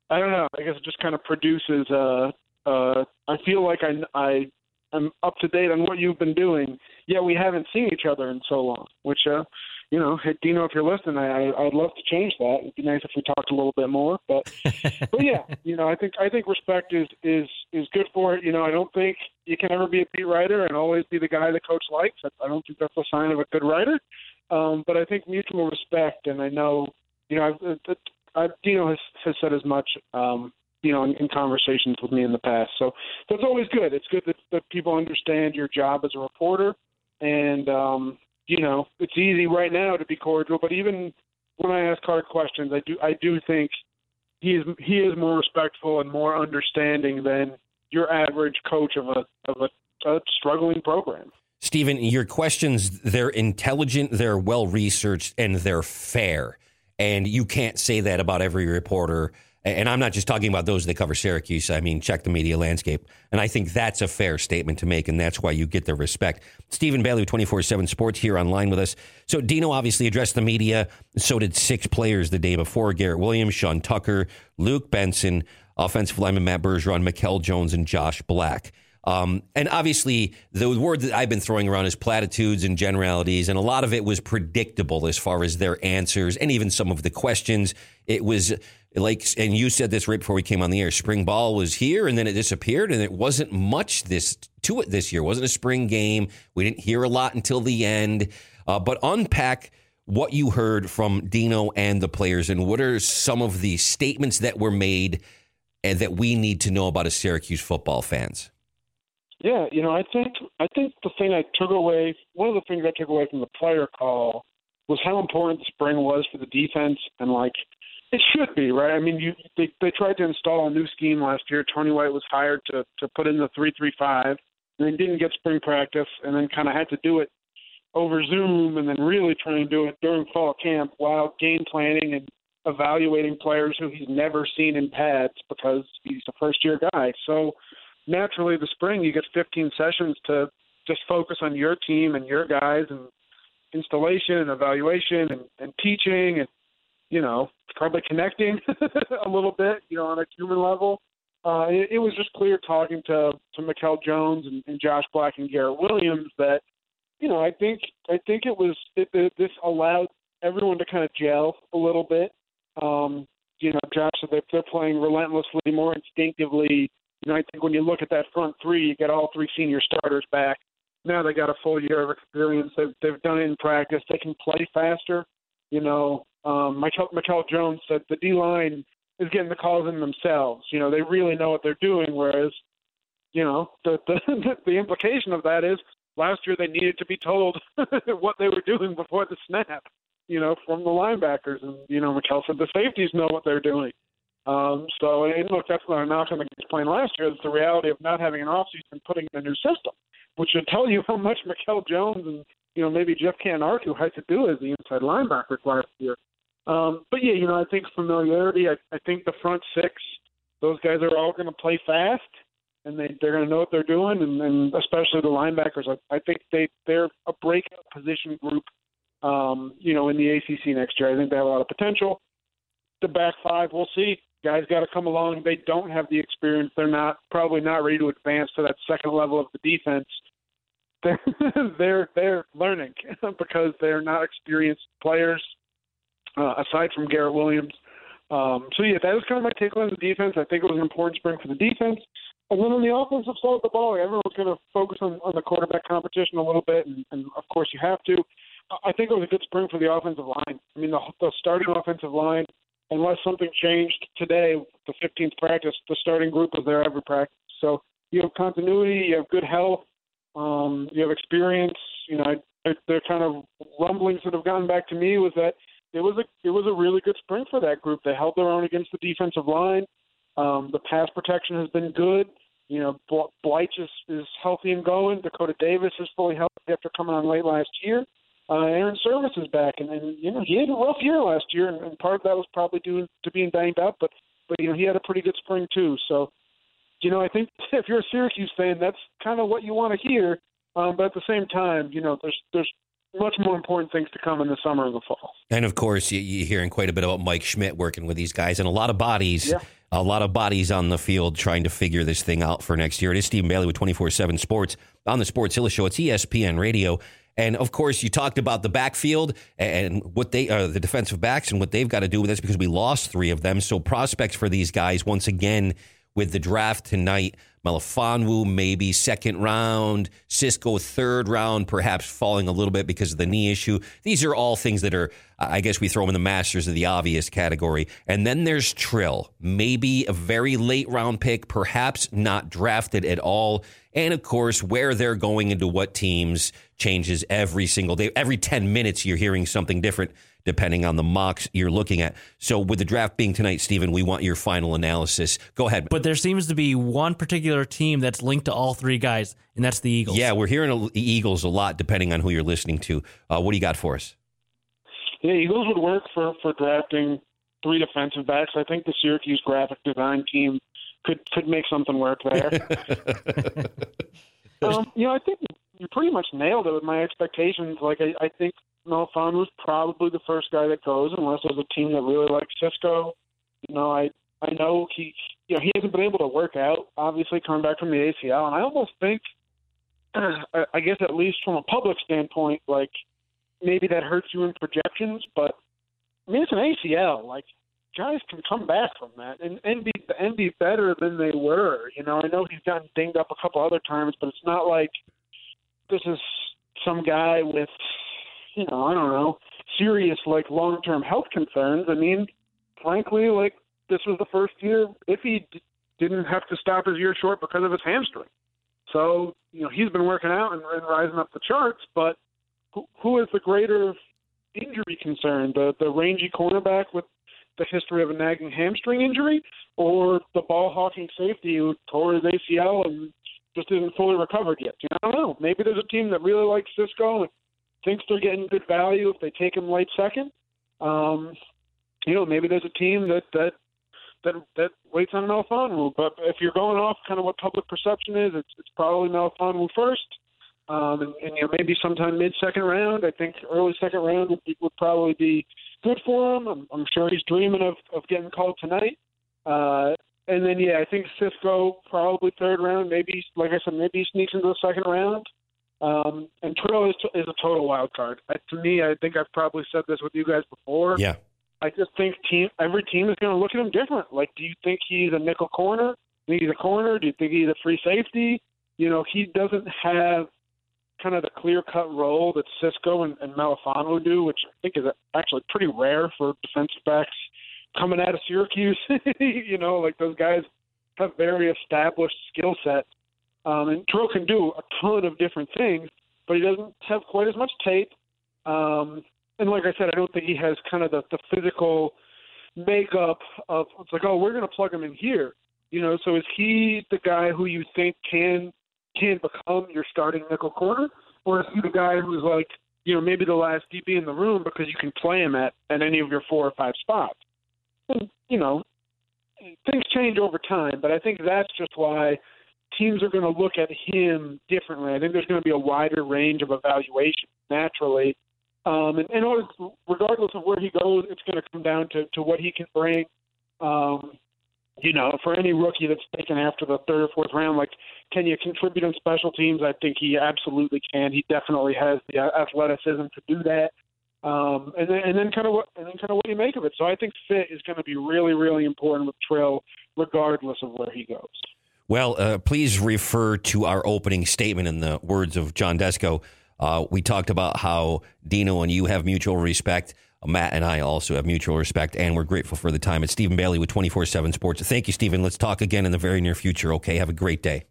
I don't know. I guess it just kind of produces. Uh, uh, I feel like I I am up to date on what you've been doing. Yet we haven't seen each other in so long, which uh, you know, hey, Dino, if you're listening, I, I I'd love to change that. It'd be nice if we talked a little bit more, but but yeah, you know, I think I think respect is is is good for it. You know, I don't think you can ever be a beat writer and always be the guy the coach likes. I, I don't think that's a sign of a good writer. Um, but I think mutual respect, and I know, you know, I've, uh, uh, Dino has has said as much. Um, you know, in, in conversations with me in the past. So that's always good. It's good that, that people understand your job as a reporter, and um, you know, it's easy right now to be cordial, but even when I ask hard questions, I do I do think he is he is more respectful and more understanding than your average coach of a of a, a struggling program. Stephen, your questions, they're intelligent, they're well researched, and they're fair. And you can't say that about every reporter. And I'm not just talking about those that cover Syracuse. I mean, check the media landscape. And I think that's a fair statement to make. And that's why you get the respect. Stephen Bailey, 24 7 Sports, here online with us. So, Dino obviously addressed the media. So did six players the day before Garrett Williams, Sean Tucker, Luke Benson, offensive lineman Matt Bergeron, Mikel Jones, and Josh Black. Um, and obviously, the word that I've been throwing around is platitudes and generalities, and a lot of it was predictable as far as their answers and even some of the questions. It was like, and you said this right before we came on the air. Spring ball was here, and then it disappeared, and it wasn't much this to it this year. It wasn't a spring game. We didn't hear a lot until the end. Uh, but unpack what you heard from Dino and the players, and what are some of the statements that were made and that we need to know about as Syracuse football fans. Yeah, you know, I think I think the thing I took away, one of the things I took away from the player call was how important spring was for the defense, and like it should be, right? I mean, you they they tried to install a new scheme last year. Tony White was hired to to put in the three three five, and then didn't get spring practice, and then kind of had to do it over Zoom, and then really try and do it during fall camp while game planning and evaluating players who he's never seen in pads because he's a first year guy. So naturally the spring you get 15 sessions to just focus on your team and your guys and installation and evaluation and, and teaching and you know probably connecting a little bit you know on a human level uh, it, it was just clear talking to to Mikel Jones and, and Josh Black and Garrett Williams that you know I think I think it was it, it, this allowed everyone to kind of gel a little bit um, you know Josh said they're, they're playing relentlessly more instinctively you know, I think when you look at that front three, you get all three senior starters back. Now they got a full year of experience. They've, they've done it in practice. They can play faster. You know, um, Mikel Jones said the D line is getting the calls in themselves. You know, they really know what they're doing. Whereas, you know, the the, the implication of that is last year they needed to be told what they were doing before the snap. You know, from the linebackers, and you know, Mikel said the safeties know what they're doing. Um, so, and look, that's not a knock on the playing last year. It's the reality of not having an offseason putting in a new system, which should tell you how much Mikel Jones and, you know, maybe Jeff Canarku had to do as the inside linebackers last year. Um, but yeah, you know, I think familiarity, I, I think the front six, those guys are all going to play fast and they, they're going to know what they're doing. And, and especially the linebackers, I, I think they, they're a breakout position group, um, you know, in the ACC next year. I think they have a lot of potential. The back five, we'll see guys got to come along. They don't have the experience. They're not probably not ready to advance to that second level of the defense. They're they're, they're learning because they're not experienced players. Uh, aside from Garrett Williams, um, so yeah, that was kind of my take on the defense. I think it was an important spring for the defense. And then on the offensive side of the ball, everyone's going to focus on, on the quarterback competition a little bit, and, and of course you have to. I think it was a good spring for the offensive line. I mean, the, the starting offensive line unless something changed today, the 15th practice, the starting group was there every practice. So you have continuity, you have good health, um, you have experience. You know, I, the kind of rumblings that have gotten back to me was that it was a it was a really good spring for that group. They held their own against the defensive line. Um, the pass protection has been good. You know, Bleich is, is healthy and going. Dakota Davis is fully healthy after coming on late last year. Uh, Airon Servais is back, and, and you know he had a rough year last year, and, and part of that was probably due to being banged up. But but you know he had a pretty good spring too. So you know I think if you're a Syracuse fan, that's kind of what you want to hear. Um, but at the same time, you know there's there's much more important things to come in the summer and the fall. And of course, you're hearing quite a bit about Mike Schmidt working with these guys, and a lot of bodies. Yeah. A lot of bodies on the field trying to figure this thing out for next year. It is Stephen Bailey with 24 7 Sports on the Sportszilla Show. It's ESPN Radio. And of course, you talked about the backfield and what they, uh, the defensive backs, and what they've got to do with this because we lost three of them. So prospects for these guys once again with the draft tonight. Melifonwu maybe second round, Cisco third round, perhaps falling a little bit because of the knee issue. These are all things that are, I guess we throw them in the masters of the obvious category. And then there's Trill, maybe a very late round pick, perhaps not drafted at all. And of course, where they're going into what teams changes every single day. Every 10 minutes, you're hearing something different depending on the mocks you're looking at. So, with the draft being tonight, Stephen, we want your final analysis. Go ahead. But there seems to be one particular team that's linked to all three guys, and that's the Eagles. Yeah, we're hearing the Eagles a lot, depending on who you're listening to. Uh, what do you got for us? Yeah, Eagles would work for for drafting three defensive backs. I think the Syracuse graphic design team could could make something work there. um, you know, I think you pretty much nailed it with my expectations. Like I, I think Melfon was probably the first guy that goes, unless there's a team that really likes Cisco. You know, I I know he you know he hasn't been able to work out, obviously coming back from the ACL, and I almost think, I guess at least from a public standpoint, like maybe that hurts you in projections, but I mean it's an ACL, like guys can come back from that and, and be and be better than they were. You know, I know he's gotten dinged up a couple other times, but it's not like this is some guy with you know, I don't know, serious like long term health concerns. I mean, frankly, like this was the first year if he d- didn't have to stop his year short because of his hamstring. So you know he's been working out and, and rising up the charts, but who, who is the greater injury concern? The the rangy cornerback with the history of a nagging hamstring injury, or the ball hawking safety who tore his ACL and just isn't fully recovered yet? You know, I don't know. Maybe there's a team that really likes Cisco and thinks they're getting good value if they take him late second. Um, you know, maybe there's a team that that that that waits on Melifonwu. But if you're going off kind of what public perception is, it's it's probably Melifonwu first. Um, and, and you know maybe sometime mid second round. I think early second round would, be, would probably be good for him. I'm, I'm sure he's dreaming of of getting called tonight. Uh, and then yeah, I think Cisco probably third round. Maybe like I said, maybe he sneaks into the second round. Um, and Trill is, is a total wild card. I, to me, I think I've probably said this with you guys before. Yeah. I just think team every team is going to look at him different. Like, do you think he's a nickel corner? Do you think he's a corner? Do you think he's a free safety? You know, he doesn't have kind of the clear cut role that Cisco and, and Melifonwu do, which I think is actually pretty rare for defensive backs coming out of Syracuse. you know, like those guys have very established skill sets um, and Trill can do a ton of different things, but he doesn't have quite as much tape. Um, and like I said, I don't think he has kind of the, the physical makeup of it's like, oh, we're going to plug him in here. You know, so is he the guy who you think can can become your starting nickel corner, or is he the guy who's like, you know, maybe the last DB in the room because you can play him at at any of your four or five spots? And you know, things change over time, but I think that's just why teams are going to look at him differently. I think there's going to be a wider range of evaluation naturally. Um, and, and regardless of where he goes, it's going to come down to, to what he can bring. Um, you know, for any rookie that's taken after the third or fourth round, like, can you contribute on special teams? I think he absolutely can. He definitely has the athleticism to do that. Um, and then, and then kind of what, and then kind of what you make of it. So I think fit is going to be really, really important with Trill, regardless of where he goes. Well, uh, please refer to our opening statement in the words of John Desko. Uh, we talked about how Dino and you have mutual respect. Matt and I also have mutual respect, and we're grateful for the time. It's Stephen Bailey with 24 7 Sports. Thank you, Stephen. Let's talk again in the very near future, okay? Have a great day.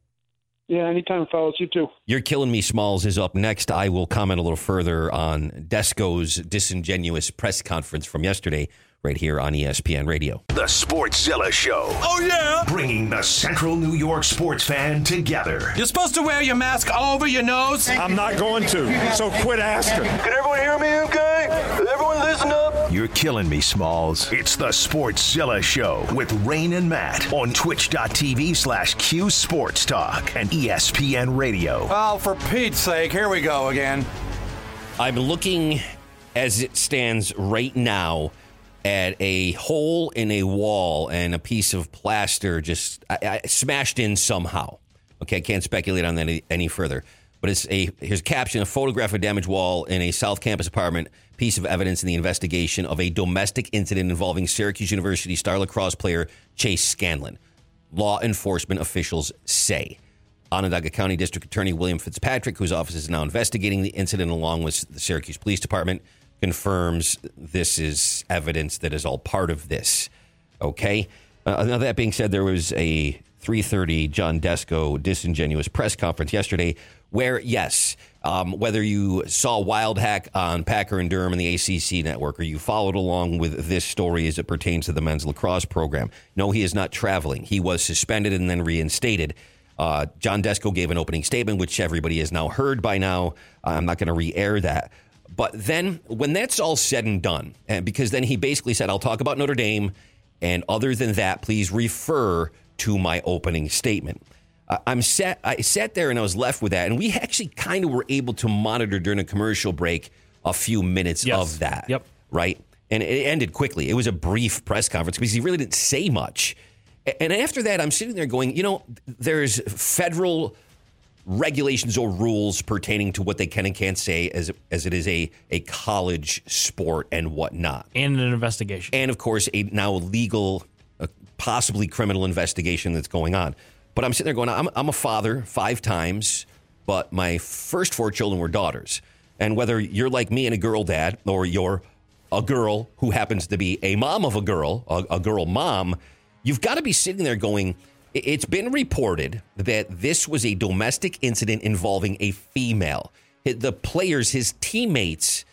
Yeah, anytime, fellas. You too. You're Killing Me Smalls is up next. I will comment a little further on Desko's disingenuous press conference from yesterday right here on ESPN Radio. The Sportszilla Show. Oh, yeah? Bringing the Central New York sports fan together. You're supposed to wear your mask over your nose? I'm not going to, so quit asking. Can everyone hear me okay? Everyone listen up. You're killing me, Smalls. It's the Sportszilla Show with Rain and Matt on twitch.tv slash Q Sports Talk and ESPN Radio. Well, for Pete's sake, here we go again. I'm looking as it stands right now at a hole in a wall and a piece of plaster just I, I, smashed in somehow. Okay, I can't speculate on that any, any further. But it's a here's a caption: a photograph of a damaged wall in a South Campus apartment. Piece of evidence in the investigation of a domestic incident involving Syracuse University star lacrosse player Chase Scanlon. Law enforcement officials say. Onondaga County District Attorney William Fitzpatrick, whose office is now investigating the incident along with the Syracuse Police Department, confirms this is evidence that is all part of this. Okay. Uh, now that being said, there was a 3:30 John Desko disingenuous press conference yesterday, where yes, um, whether you saw Wildhack on Packer and Durham and the ACC network, or you followed along with this story as it pertains to the men's lacrosse program, no, he is not traveling. He was suspended and then reinstated. Uh, John Desko gave an opening statement, which everybody has now heard by now. I'm not going to re-air that. But then, when that's all said and done, and because then he basically said, I'll talk about Notre Dame, and other than that, please refer to my opening statement. Uh, I'm sat, I sat there and I was left with that. And we actually kind of were able to monitor during a commercial break a few minutes Yes. of that. Yep. Right. And it ended quickly. It was a brief press conference because he really didn't say much. And after that, I'm sitting there going, you know, there's federal regulations or rules pertaining to what they can and can't say as as it is a a college sport and whatnot. And an investigation. And of course, a now legal, uh, possibly criminal investigation that's going on. But I'm sitting there going, I'm, I'm a father five times, but my first four children were daughters. And whether you're like me and a girl dad, or you're a girl who happens to be a mom of a girl, a, a girl mom, you've got to be sitting there going, "I- it's been reported that this was a domestic incident involving a female. The players, his teammates,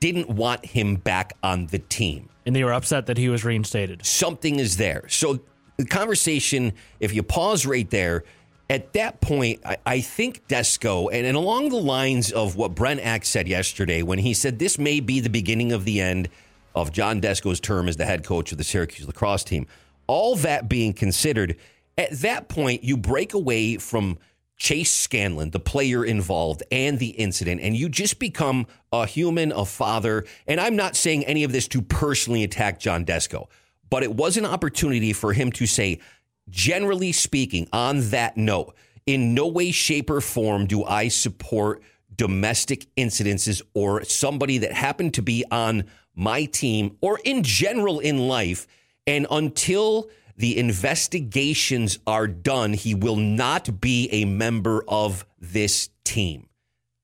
didn't want him back on the team. And they were upset that he was reinstated. Something is there. So the conversation, if you pause right there, at that point, I, I think Desko, and, and along the lines of what Brent Axe said yesterday, when he said this may be the beginning of the end of John Desko's term as the head coach of the Syracuse lacrosse team. All that being considered, at that point, you break away from Chase Scanlon, the player involved, and the incident, and you just become a human, a father. And I'm not saying any of this to personally attack John Desko, but it was an opportunity for him to say, generally speaking, on that note, in no way, shape, or form do I support domestic incidences or somebody that happened to be on my team or in general in life. And until the investigations are done, he will not be a member of this team.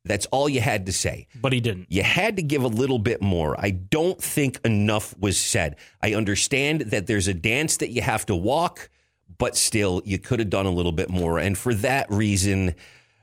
That's all you had to say. But he didn't. You had to give a little bit more. I don't think enough was said. I understand that there's a dance that you have to walk, but still, you could have done a little bit more. And for that reason,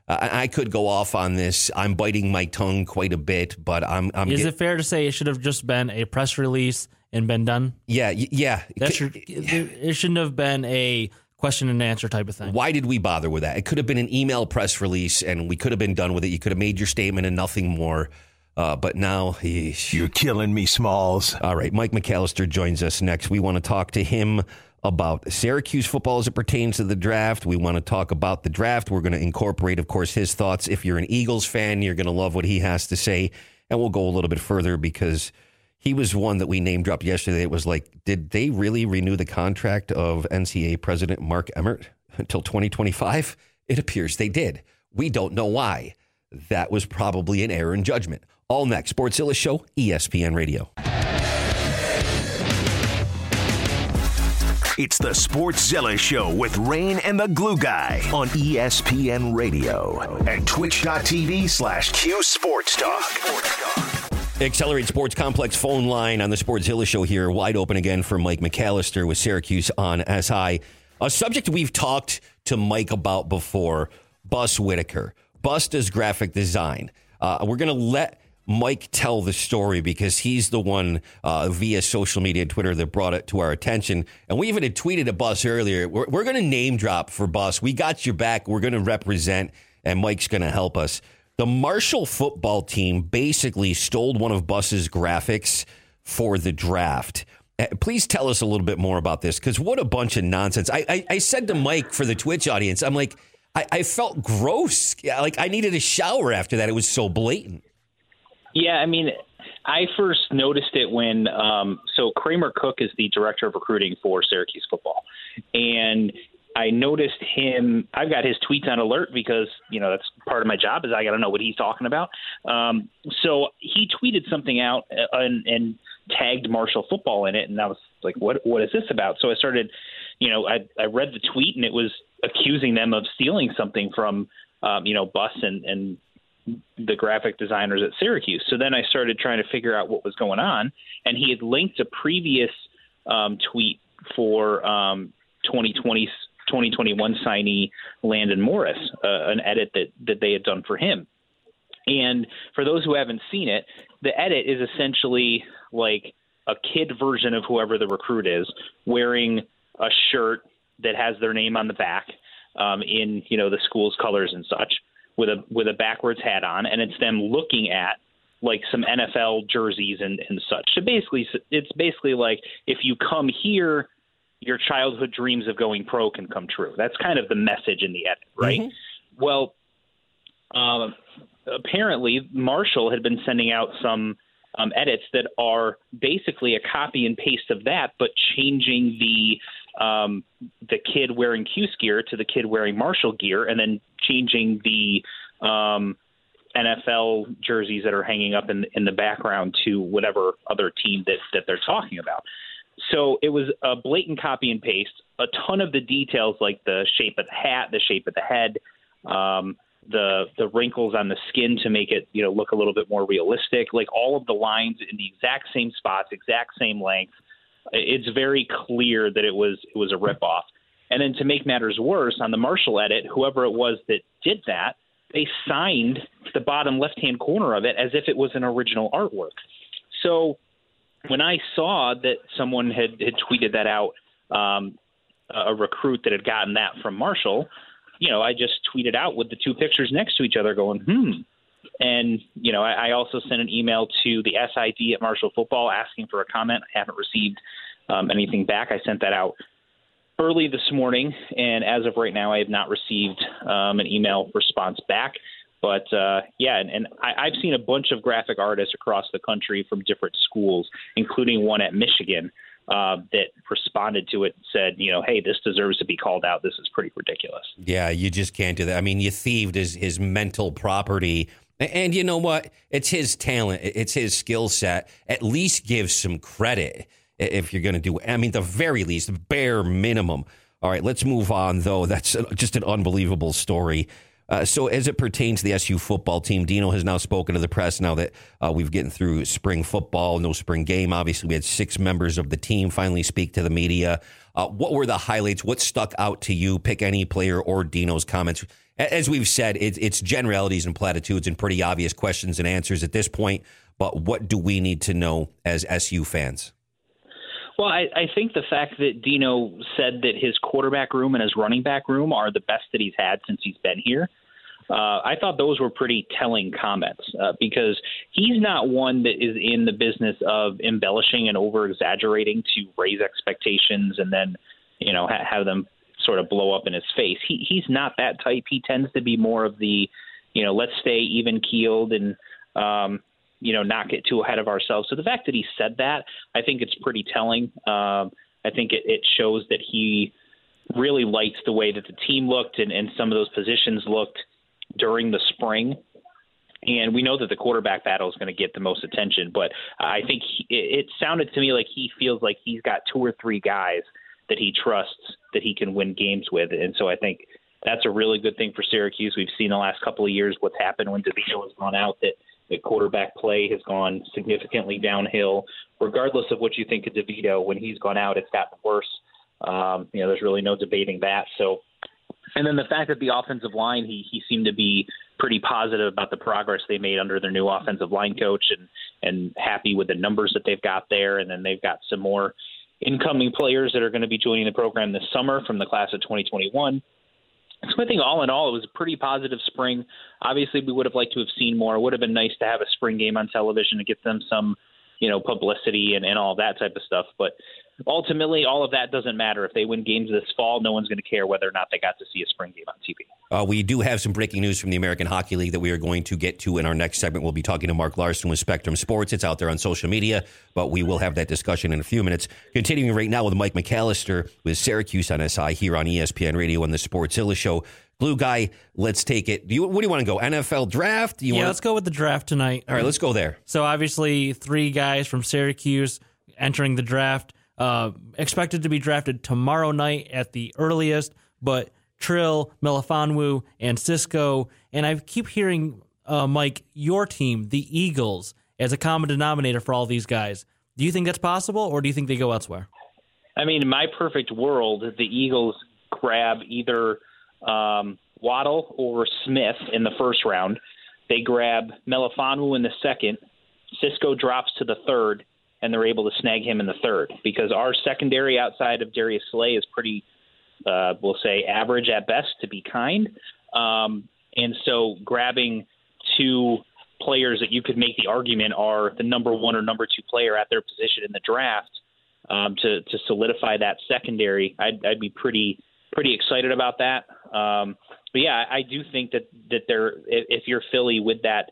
I, could go off on this. I'm biting my tongue quite a bit, but I'm. I'm Is get- it fair to say it should have just been a press release and been done? Yeah, y- yeah. That should, it shouldn't have been a question and answer type of thing. Why did we bother with that? It could have been an email press release, and we could have been done with it. You could have made your statement and nothing more. Uh, but now you're killing me, Smalls. All right, Mike McAllister joins us next. We want to talk to him about Syracuse football as it pertains to the draft. We want to talk about the draft. We're going to incorporate, of course, his thoughts. If you're an Eagles fan, you're going to love what he has to say, and we'll go a little bit further because he was one that we name dropped yesterday. It was like, did they really renew the contract of NCAA President Mark Emmert until 2025? It appears they did. We don't know why. That was probably an error in judgment. All next, Sportszilla Show, ESPN Radio. It's the Sportszilla Show with Rain and the Glue Guy on ESPN Radio and twitch.tv slash Q Sports Talk. Accelerate Sports Complex phone line on the Sports Sportszilla show here, wide open again for Mike McAllister with Syracuse on SI. A subject we've talked to Mike about before Bus Whitaker. Bus does graphic design. Uh, we're going to let Mike tell the story because he's the one uh, via social media and Twitter that brought it to our attention. And we even had tweeted a Bus earlier. We're, we're going to name drop for Bus. We got your back. We're going to represent, and Mike's going to help us. The Marshall football team basically stole one of Bus's graphics for the draft. Uh, Please tell us a little bit more about this because what a bunch of nonsense. I, I, I said to Mike for the Twitch audience, I'm like, I, I felt gross. Like I needed a shower after that. It was so blatant. Yeah, I mean, I first noticed it when um, so Kramer Cook is the director of recruiting for Syracuse football, and I noticed him. I've got his tweets on alert because you know that's part of my job is I got to know what he's talking about. Um, so he tweeted something out uh, and, and tagged Marshall football in it, and I was like, "What? What is this about?" So I started, you know, I I read the tweet and it was accusing them of stealing something from, um, you know, Bus and and the graphic designers at Syracuse. So then I started trying to figure out what was going on, and he had linked a previous um, tweet for um, 2020 2021 signee Landon Morris, uh, an edit that that they had done for him. And for those who haven't seen it, the edit is essentially like a kid version of whoever the recruit is wearing a shirt that has their name on the back um, in you know the school's colors and such with a with a backwards hat on, and it's them looking at like some NFL jerseys and, and such. So basically, it's basically like if you come here, your childhood dreams of going pro can come true. That's kind of the message in the edit, right? Well, um, apparently Marshall had been sending out some um, edits that are basically a copy and paste of that, but changing the um, the kid wearing Cuse gear to the kid wearing Marshall gear, and then changing the um, NFL jerseys that are hanging up in in the background to whatever other team that that they're talking about. So it was a blatant copy and paste. A ton of the details, like the shape of the hat, the shape of the head, um, the the wrinkles on the skin to make it you know look a little bit more realistic. Like all of the lines in the exact same spots, exact same length. It's very clear that it was it was a ripoff. And then to make matters worse, on the Marshall edit, whoever it was that did that, they signed the bottom left hand corner of it as if it was an original artwork. So when I saw that someone had, had tweeted that out, um, a recruit that had gotten that from Marshall, you know, I just tweeted out with the two pictures next to each other going, hmm. And, you know, I, I also sent an email to the SID at Marshall Football asking for a comment. I haven't received um, anything back. I sent that out early this morning, and as of right now, I have not received um, an email response back. But uh, yeah, and, and I, I've seen a bunch of graphic artists across the country from different schools, including one at Michigan, uh, that responded to it and said, you know, hey, this deserves to be called out. This is pretty ridiculous. Yeah, you just can't do that. I mean, you thieved his, his mental property. And you know what? It's his talent, it's his skill set. At least give some credit if you're going to do I mean, the very least, bare minimum. All right, let's move on, though. That's just an unbelievable story. Uh, so, as it pertains to the SU football team, Dino has now spoken to the press now that uh, we've getting through spring football, no spring game. Obviously, we had six members of the team finally speak to the media. Uh, what were the highlights? What stuck out to you? Pick any player or Dino's comments. As we've said, it, it's generalities and platitudes and pretty obvious questions and answers at this point. But what do we need to know as SU fans? Well, I, I think the fact that Dino said that his quarterback room and his running back room are the best that he's had since he's been here. Uh, I thought those were pretty telling comments uh, because he's not one that is in the business of embellishing and over exaggerating to raise expectations and then, you know, ha- have them sort of blow up in his face. He he's not that type. He tends to be more of the, you know, let's stay even keeled and um, you know, not get too ahead of ourselves. So the fact that he said that, I think it's pretty telling. Um, I think it, it shows that he really likes the way that the team looked and, and some of those positions looked during the spring. And we know that the quarterback battle is going to get the most attention, but I think he, it sounded to me like he feels like he's got two or three guys that he trusts that he can win games with. And so I think that's a really good thing for Syracuse. We've seen the last couple of years what's happened when DeVito has gone out that The quarterback play has gone significantly downhill. Regardless of what you think of DeVito, when he's gone out, it's gotten worse. Um, you know, there's really no debating that. So, and then the fact that the offensive line, he he seemed to be pretty positive about the progress they made under their new offensive line coach, and and happy with the numbers that they've got there. And then they've got some more incoming players that are going to be joining the program this summer from the class of 2021. So I think all in all, it was a pretty positive spring. Obviously, we would have liked to have seen more. It would have been nice to have a spring game on television to get them some, you know, publicity and, and all that type of stuff. But ultimately, all of that doesn't matter. If they win games this fall, no one's going to care whether or not they got to see a spring game on TV. Uh, we do have some breaking news from the American Hockey League that we are going to get to in our next segment. We'll be talking to Mark Larson with Spectrum Sports. It's out there on social media, but we will have that discussion in a few minutes. Continuing right now with Mike McAllister with Syracuse on SI here on ESPN Radio and the Sportszilla Show. Blue guy, let's take it. Do you, where do you want to go? NFL draft? Do you yeah, want let's go with the draft tonight. All right, let's go there. So obviously, three guys from Syracuse entering the draft, uh, expected to be drafted tomorrow night at the earliest. But Trill, Melifonwu, and Cisco, and I keep hearing uh, Mike, your team, the Eagles, as a common denominator for all these guys. Do you think that's possible, or do you think they go elsewhere? I mean, in my perfect world, the Eagles grab either um, Waddle or Smith in the first round. They grab Melifonwu in the second. Cisco drops to the third, and they're able to snag him in the third because our secondary outside of Darius Slay is pretty, uh, we'll say, average at best, to be kind. Um, and so grabbing two players that you could make the argument are the number one or number two player at their position in the draft um, to to solidify that secondary, I'd, I'd be pretty pretty excited about that. Um, but yeah, I, do think that that they're if you're Philly with that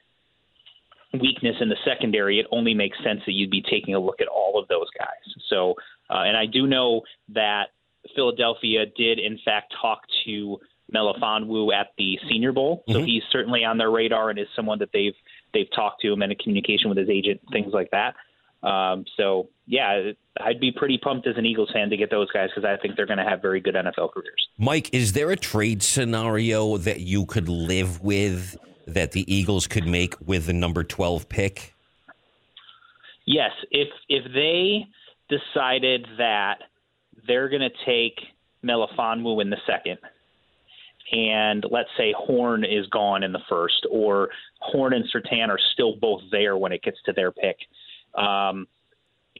weakness in the secondary, it only makes sense that you'd be taking a look at all of those guys. So, uh, and I do know that Philadelphia did in fact talk to Melifonwu at the Senior Bowl, so Mhm. he's certainly on their radar and is someone that they've they've talked to him and in communication with his agent, things like that. Um, so yeah, I'd be pretty pumped as an Eagles fan to get those guys because I think they're going to have very good NFL careers. Mike, is there a trade scenario that you could live with that the Eagles could make with the number 12 pick? Yes, if if they decided that they're going to take Melifonwu in the second, and let's say Horn is gone in the first, or Horn and Surtain are still both there when it gets to their pick, um,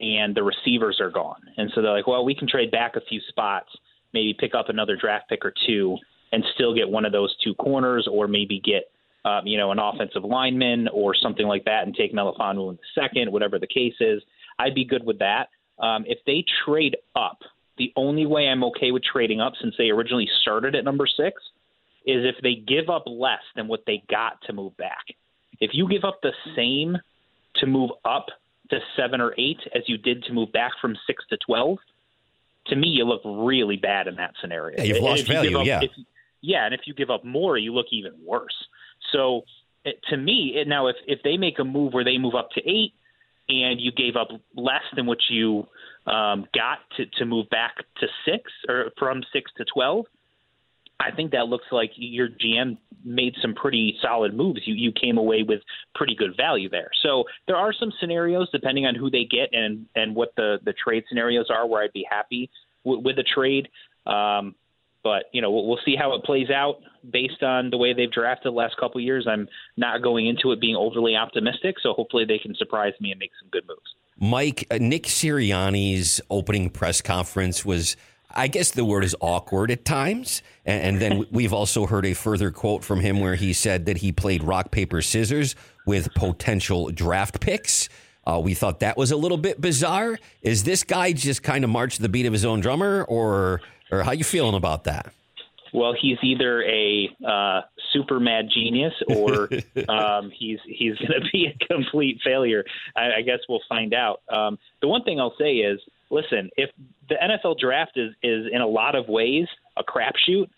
and the receivers are gone, and so they're like, well, we can trade back a few spots, maybe pick up another draft pick or two, and still get one of those two corners, or maybe get um, you know, an offensive lineman or something like that, and take Melifonwu in the second, whatever the case is. I'd be good with that. Um, if they trade up, the only way I'm okay with trading up, since they originally started at number six, is if they give up less than what they got to move back. If you give up the same to move up to seven or eight as you did to move back from six to twelve, to me, you look really bad in that scenario. Yeah, you've lost you value, up- yeah. if- yeah, and if you give up more, you look even worse. So it, to me, it, now if if they make a move where they move up to eight, and you gave up less than what you um, got to to move back to six or from six to twelve, I think that looks like your GM made some pretty solid moves. You you came away with pretty good value there. So there are some scenarios depending on who they get and and what the the trade scenarios are where I'd be happy w- with a trade. Um, but you know we'll, we'll see how it plays out based on the way they've drafted the last couple of years. I'm not going into it being overly optimistic, so hopefully they can surprise me and make some good moves. Mike, uh, Nick Sirianni's opening press conference was, I guess the word is awkward at times. And, and then we've also heard a further quote from him where he said that he played rock, paper, scissors with potential draft picks. Uh, we thought that was a little bit bizarre. Is this guy just kind of marched the beat of his own drummer, or or how you feeling about that? Well, he's either a uh, super mad genius or um, he's he's going to be a complete failure. I, I guess we'll find out. Um, the one thing I'll say is, listen, if the NFL draft is is in a lot of ways a crapshoot,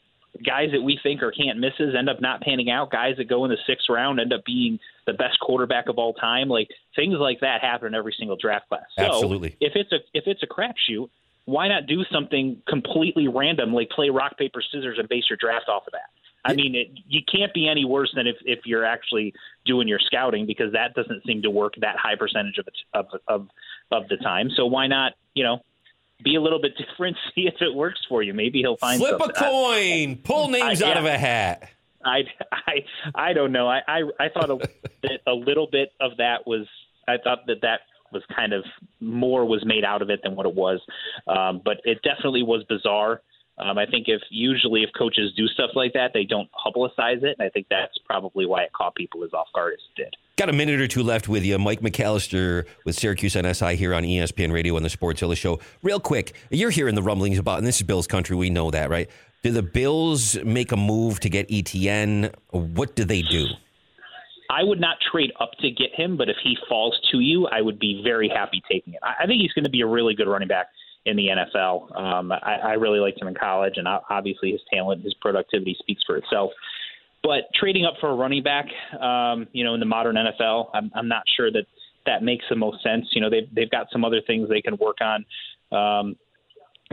guys that we think are can't misses end up not panning out. Guys that go in the sixth round end up being the best quarterback of all time. Like things like that happen in every single draft class. So Absolutely. if it's a if it's a crapshoot, why not do something completely random, like play rock paper scissors and base your draft off of that? I mean, it, you can't be any worse than if, if you're actually doing your scouting because that doesn't seem to work that high percentage of of of of the time. So why not, you know, be a little bit different, see if it works for you. Maybe he'll find Flip a something. I- coin, pull names I- out of a hat. I, I, I don't know. I, I, I thought a, that a little bit of that was. I thought that that was kind of more was made out of it than what it was, um, but it definitely was bizarre. Um, I think if usually if coaches do stuff like that, they don't publicize it, and I think that's probably why it caught people as off guard as it did. Got a minute or two left with you. Mike McAllister with Syracuse on SI here on ESPN Radio on the Sportszilla Show. Real quick, you're hearing the rumblings about, and this is Bills country. We know that, right? Do the Bills make a move to get ETN? What do they do? I would not trade up to get him, but if he falls to you, I would be very happy taking it. I I think he's going to be a really good running back in the NFL. Um, I, I really liked him in college, and obviously his talent, his productivity speaks for itself. But trading up for a running back, um, you know, in the modern NFL, I'm, I'm not sure that that makes the most sense. You know, they've they've got some other things they can work on. Um,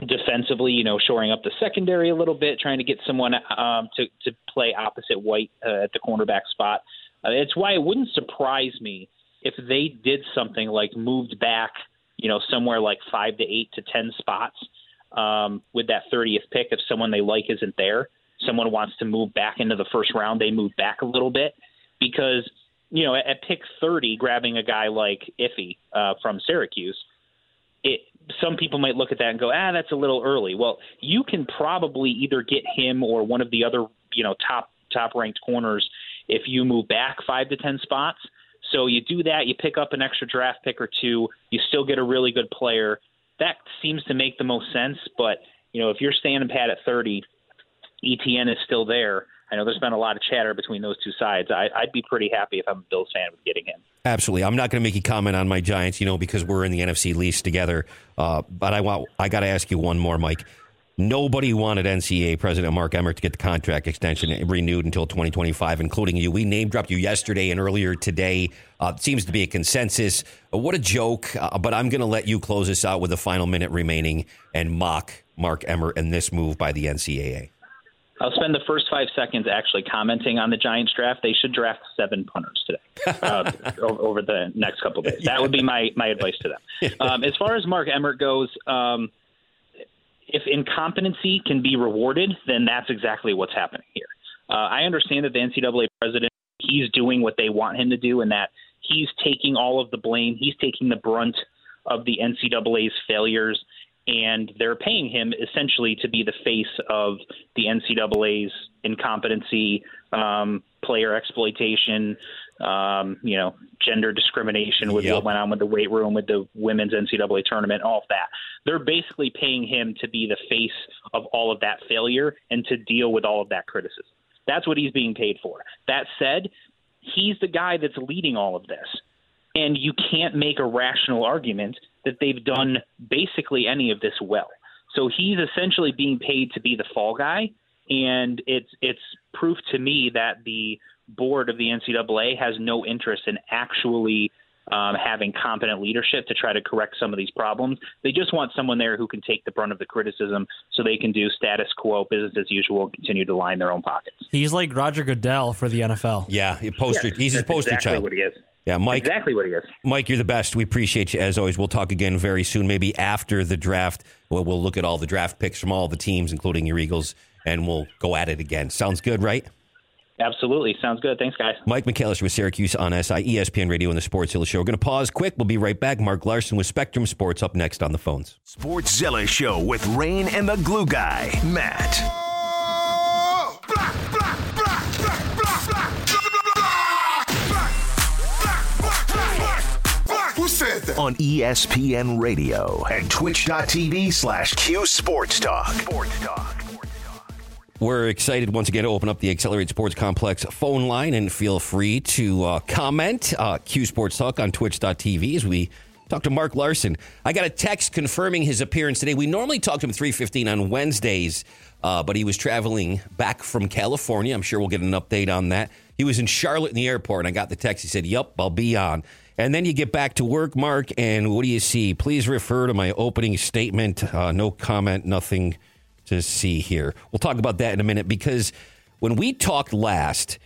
defensively, you know, shoring up the secondary a little bit, trying to get someone um, to to play opposite White uh, at the cornerback spot. Uh, it's why it wouldn't surprise me if they did something like moved back, you know, somewhere like five to eight to ten spots um, with that 30th pick. If someone they like isn't there, someone wants to move back into the first round, they move back a little bit because you know at, at pick 30, grabbing a guy like Iffy uh, from Syracuse it some people might look at that and go, ah, that's a little early. Well, you can probably either get him or one of the other, you know, top top ranked corners if you move back five to ten spots. So you do that, you pick up an extra draft pick or two, you still get a really good player. That seems to make the most sense. But you know, if you're standing pat at 30, ETN is still there. I know there's been a lot of chatter between those two sides. I, I'd be pretty happy if I'm a Bills fan with getting him. Absolutely. I'm not going to make you comment on my Giants, you know, because we're in the NFC East together. Uh, but I want, I got to ask you one more, Mike. Nobody wanted NCAA President Mark Emmert to get the contract extension renewed until 2025, including you. We name dropped you yesterday and earlier today. Uh, it seems to be a consensus. What a joke. Uh, but I'm going to let you close this out with the final minute remaining and mock Mark Emmert and this move by the NCAA. I'll spend the first five seconds actually commenting on the Giants draft. They should draft seven punters today uh, over the next couple of days. That would be my, my advice to them. Um, as far as Mark Emmert goes, um, if incompetency can be rewarded, then that's exactly what's happening here. Uh, I understand that the NCAA president he's doing what they want him to do, and that he's taking all of the blame. He's taking the brunt of the NCAA's failures, and they're paying him essentially to be the face of the NCAA's incompetency, um, player exploitation, um, you know, gender discrimination with what went on with the weight room, with the women's NCAA tournament, all of that. They're basically paying him to be the face of all of that failure and to deal with all of that criticism. That's what he's being paid for. That said, he's the guy that's leading all of this. And you can't make a rational argument that they've done basically any of this well. So he's essentially being paid to be the fall guy, and it's it's proof to me that the board of the NCAA has no interest in actually um, having competent leadership to try to correct some of these problems. They just want someone there who can take the brunt of the criticism, so they can do status quo, business as usual, and continue to line their own pockets. He's like Roger Goodell for the NFL. Yeah, he poster, Yes, he's his that's poster exactly child. what he is. Yeah, Mike. Exactly what he is. Mike, you're the best. We appreciate you as always. We'll talk again very soon, maybe after the draft. We'll, we'll look at all the draft picks from all the teams, including your Eagles, and we'll go at it again. Sounds good, right? Absolutely. Sounds good. Thanks, guys. Mike McAllister with Syracuse on SI, ESPN Radio, and the Sportszilla Show. We're going to pause quick. We'll be right back. Mark Larson with Spectrum Sports up next on the phones. Sportszilla Show with Rain and the Glue Guy, Matt. Who said that? On ESPN Radio and twitch.tv slash Q Sports Talk. Sports Talk. We're excited once again to open up the Accelerate Sports Complex phone line and feel free to uh, comment. Uh, Q Sports Talk on twitch.tv as we talk to Mark Larson. I got a text confirming his appearance today. We normally talk to him 3.15 on Wednesdays, uh, but he was traveling back from California. I'm sure we'll get an update on that. He was in Charlotte in the airport, and I got the text. He said, Yep, I'll be on. And then you get back to work, Mark, and what do you see? Please refer to my opening statement. Uh, no comment, nothing to see here. We'll talk about that in a minute because when we talked last,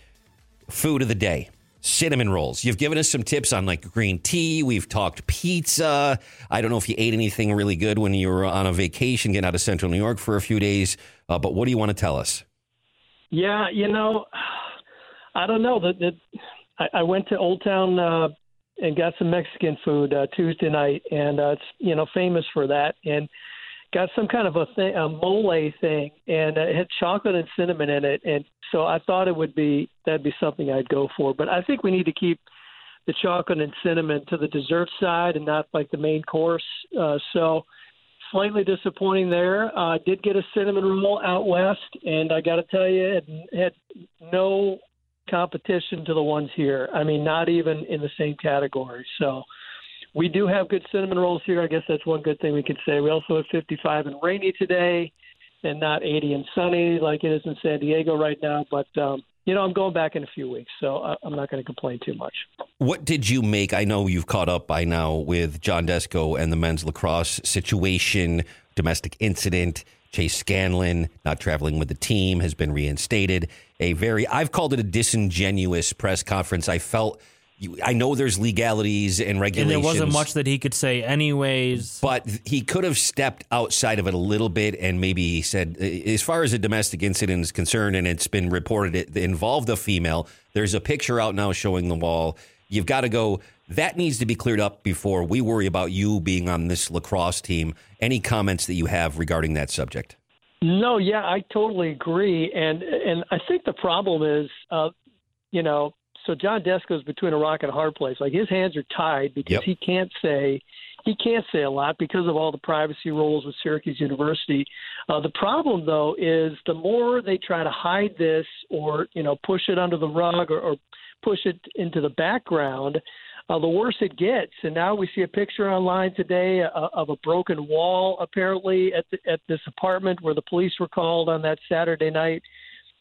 food of the day, cinnamon rolls. You've given us some tips on like green tea. We've talked pizza. I don't know if you ate anything really good when you were on a vacation, getting out of central New York for a few days. Uh, but what do you want to tell us? Yeah, you know, I don't know that. that I, I went to Old Town uh, and got some Mexican food uh, Tuesday night, and uh, it's you know famous for that. And got some kind of a, thing, a mole thing, and it had chocolate and cinnamon in it. And so I thought it would be that'd be something I'd go for. But I think we need to keep the chocolate and cinnamon to the dessert side and not like the main course. Uh, so slightly disappointing there. I uh, did get a cinnamon roll out west, and I got to tell you, it had no competition to the ones here. I mean, not even in the same category. So we do have good cinnamon rolls here. I guess that's one good thing we could say. We also have 55 and rainy today, and not 80 and sunny like it is in San Diego right now. But um, you know, I'm going back in a few weeks, so I'm not going to complain too much. What did you make? I know you've caught up by now with John Desko and the men's lacrosse situation, domestic incident. Chase Scanlan, not traveling with the team has been reinstated. A very, I've called it a disingenuous press conference. I felt I know there's legalities and regulations. And there wasn't much that he could say, anyways. But he could have stepped outside of it a little bit and maybe said, as far as a domestic incident is concerned, and it's been reported it involved a female. There's a picture out now showing the wall. You've got to go. That needs to be cleared up before we worry about you being on this lacrosse team. Any comments that you have regarding that subject? No, yeah, I totally agree, and and I think the problem is, uh, you know, so John Desko's between a rock and a hard place. Like his hands are tied because yep. he can't say he can't say a lot because of all the privacy rules with Syracuse University. Uh, the problem though is the more they try to hide this or you know push it under the rug or, or push it into the background. Uh, the worse it gets. And now we see a picture online today uh, of a broken wall, apparently at the, at this apartment where the police were called on that Saturday night.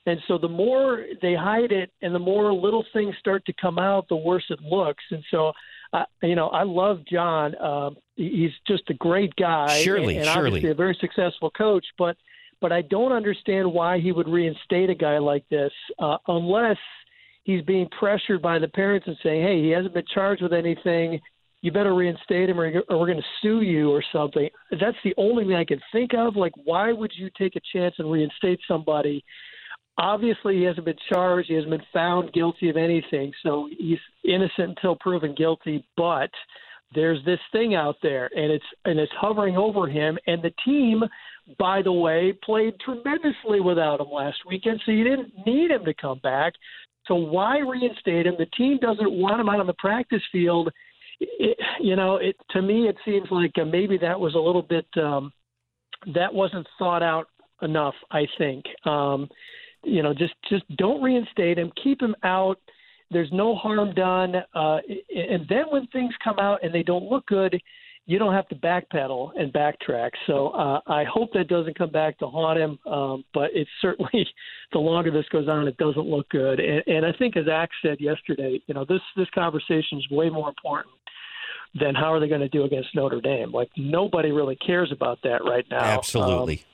And so the more they hide it and the more little things start to come out, the worse it looks. And so, uh, you know, I love John. Uh, he's just a great guy. Surely, and, and surely. obviously a very successful coach. But, but I don't understand why he would reinstate a guy like this uh, unless he's being pressured by the parents and saying, hey, he hasn't been charged with anything. You better reinstate him or, or we're going to sue you or something. That's the only thing I can think of. Like, why would you take a chance and reinstate somebody – obviously he hasn't been charged. He hasn't been found guilty of anything, so he's innocent until proven guilty. But there's this thing out there, and it's and it's hovering over him. And the team, by the way, played tremendously without him last weekend, so you didn't need him to come back. So why reinstate him? The team doesn't want him out on the practice field. It, you know, it to me it seems like uh, maybe that was a little bit um, that wasn't thought out enough. I think. Um, you know, just just don't reinstate him. Keep him out. There's no harm done. Uh, and then when things come out and they don't look good, you don't have to backpedal and backtrack. So uh, I hope that doesn't come back to haunt him. Um, but it's certainly the longer this goes on, it doesn't look good. And, and I think, as Axe said yesterday, you know, this this conversation is way more important than how are they going to do against Notre Dame. Like nobody really cares about that right now. Absolutely. Um,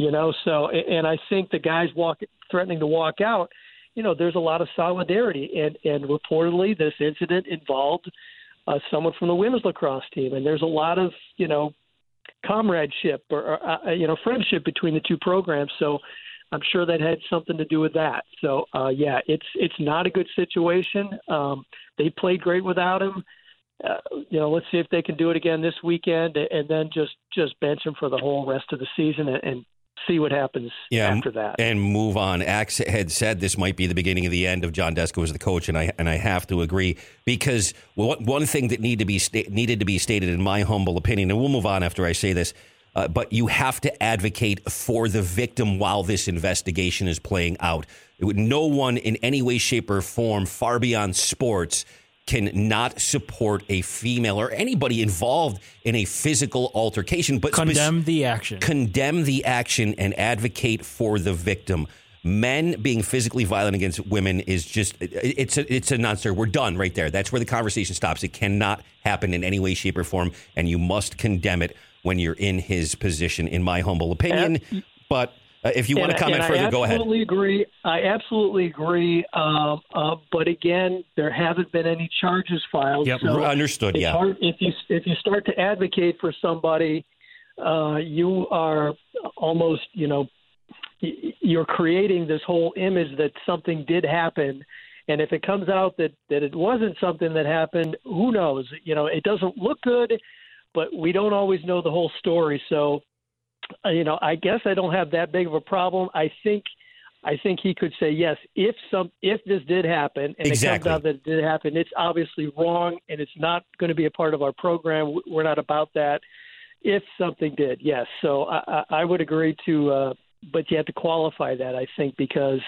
you know, so and I think the guys walk threatening to walk out. You know, there's a lot of solidarity, and and reportedly this incident involved uh, someone from the women's lacrosse team, and there's a lot of you know comradeship or, or uh, you know friendship between the two programs. So I'm sure that had something to do with that. So uh, yeah, it's it's not a good situation. Um, they played great without him. Uh, you know, let's see if they can do it again this weekend, and then just just bench him for the whole rest of the season and, and see what happens yeah, after that and move on. Axe had said this might be the beginning of the end of John Desko as the coach, and I and I have to agree because one thing that need to be sta- needed to be stated, in my humble opinion, and we'll move on after I say this. Uh, but you have to advocate for the victim while this investigation is playing out. No one in any way, shape, or form, far beyond sports, can not support a female or anybody involved in a physical altercation, but condemn the action. Condemn the action and advocate for the victim. Men being physically violent against women is just it's a it's a non-starter. We're done right there. That's where the conversation stops. It cannot happen in any way, shape, or form, and you must condemn it when you're in his position, in my humble opinion. but Uh, if you want And to comment further, go ahead. I absolutely agree. I absolutely agree. Um, uh, but again, there haven't been any charges filed. Yep, so understood, yeah. hard- if you if you start to advocate for somebody, uh, you are almost you know you're creating this whole image that something did happen. And if it comes out that, that it wasn't something that happened, who knows? You know, it doesn't look good, but we don't always know the whole story. So, you know, I guess I don't have that big of a problem. I think, I think he could say yes if some if this did happen and Exactly. it comes out that it did happen. It's obviously wrong and it's not going to be a part of our program. We're not about that. If something did, yes. So I, I I would agree to, uh, but you have to qualify that. I think because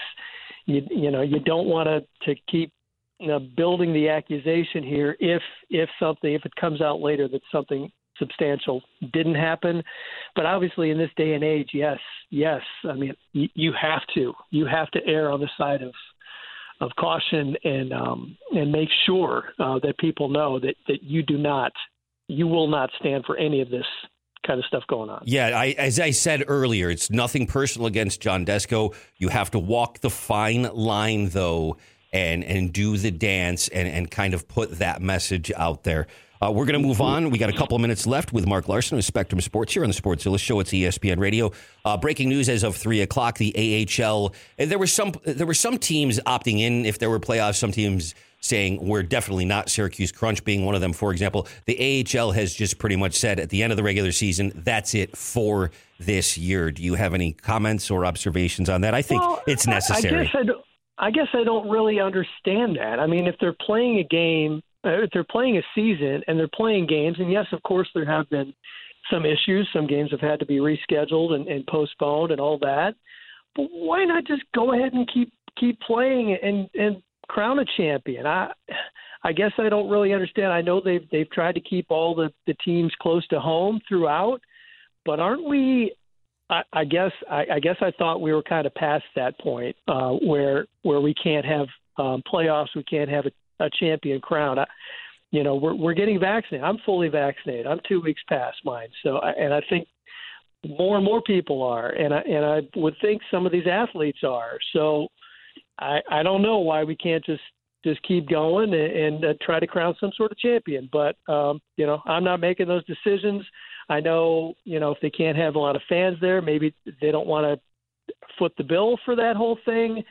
you you know you don't want to to keep you know, building the accusation here if if something if it comes out later that something substantial didn't happen but obviously in this day and age yes yes i mean you, you have to you have to err on the side of of caution and um and make sure uh, that people know that that you do not you will not stand for any of this kind of stuff going on Yeah, I, as I said earlier, it's nothing personal against John Desko. You have to walk the fine line, though, and and do the dance and and kind of put that message out there. Uh, we're going to move on. We got a couple of minutes left with Mark Larson of Spectrum Sports here on the Sportszilla Show. It's ESPN Radio. Uh, breaking news as of three o'clock: the AHL. and There were some there were some teams opting in if there were playoffs. Some teams saying we're definitely not Syracuse Crunch being one of them. For example, the AHL has just pretty much said at the end of the regular season, that's it for this year. Do you have any comments or observations on that? I think Well, it's necessary. I guess I, don't, I guess I don't really understand that. I mean, if they're playing a game, if they're playing a season and they're playing games, and yes, of course, there have been some issues. Some games have had to be rescheduled and, and postponed and all that. But why not just go ahead and keep keep playing and and crown a champion? I I guess I don't really understand. I know they've they've tried to keep all the the teams close to home throughout, but aren't we I, I guess I, I guess I thought we were kind of past that point uh, where where we can't have um, playoffs, we can't have a, a champion crown. I, you know, we're we're getting vaccinated. I'm fully vaccinated. I'm two weeks past mine. So, and I think more and more people are, and I and I would think some of these athletes are. So, I I don't know why we can't just just keep going and, and uh, try to crown some sort of champion. But um, you know, I'm not making those decisions. I know, you know, if they can't have a lot of fans there, maybe they don't want to foot the bill for that whole thing.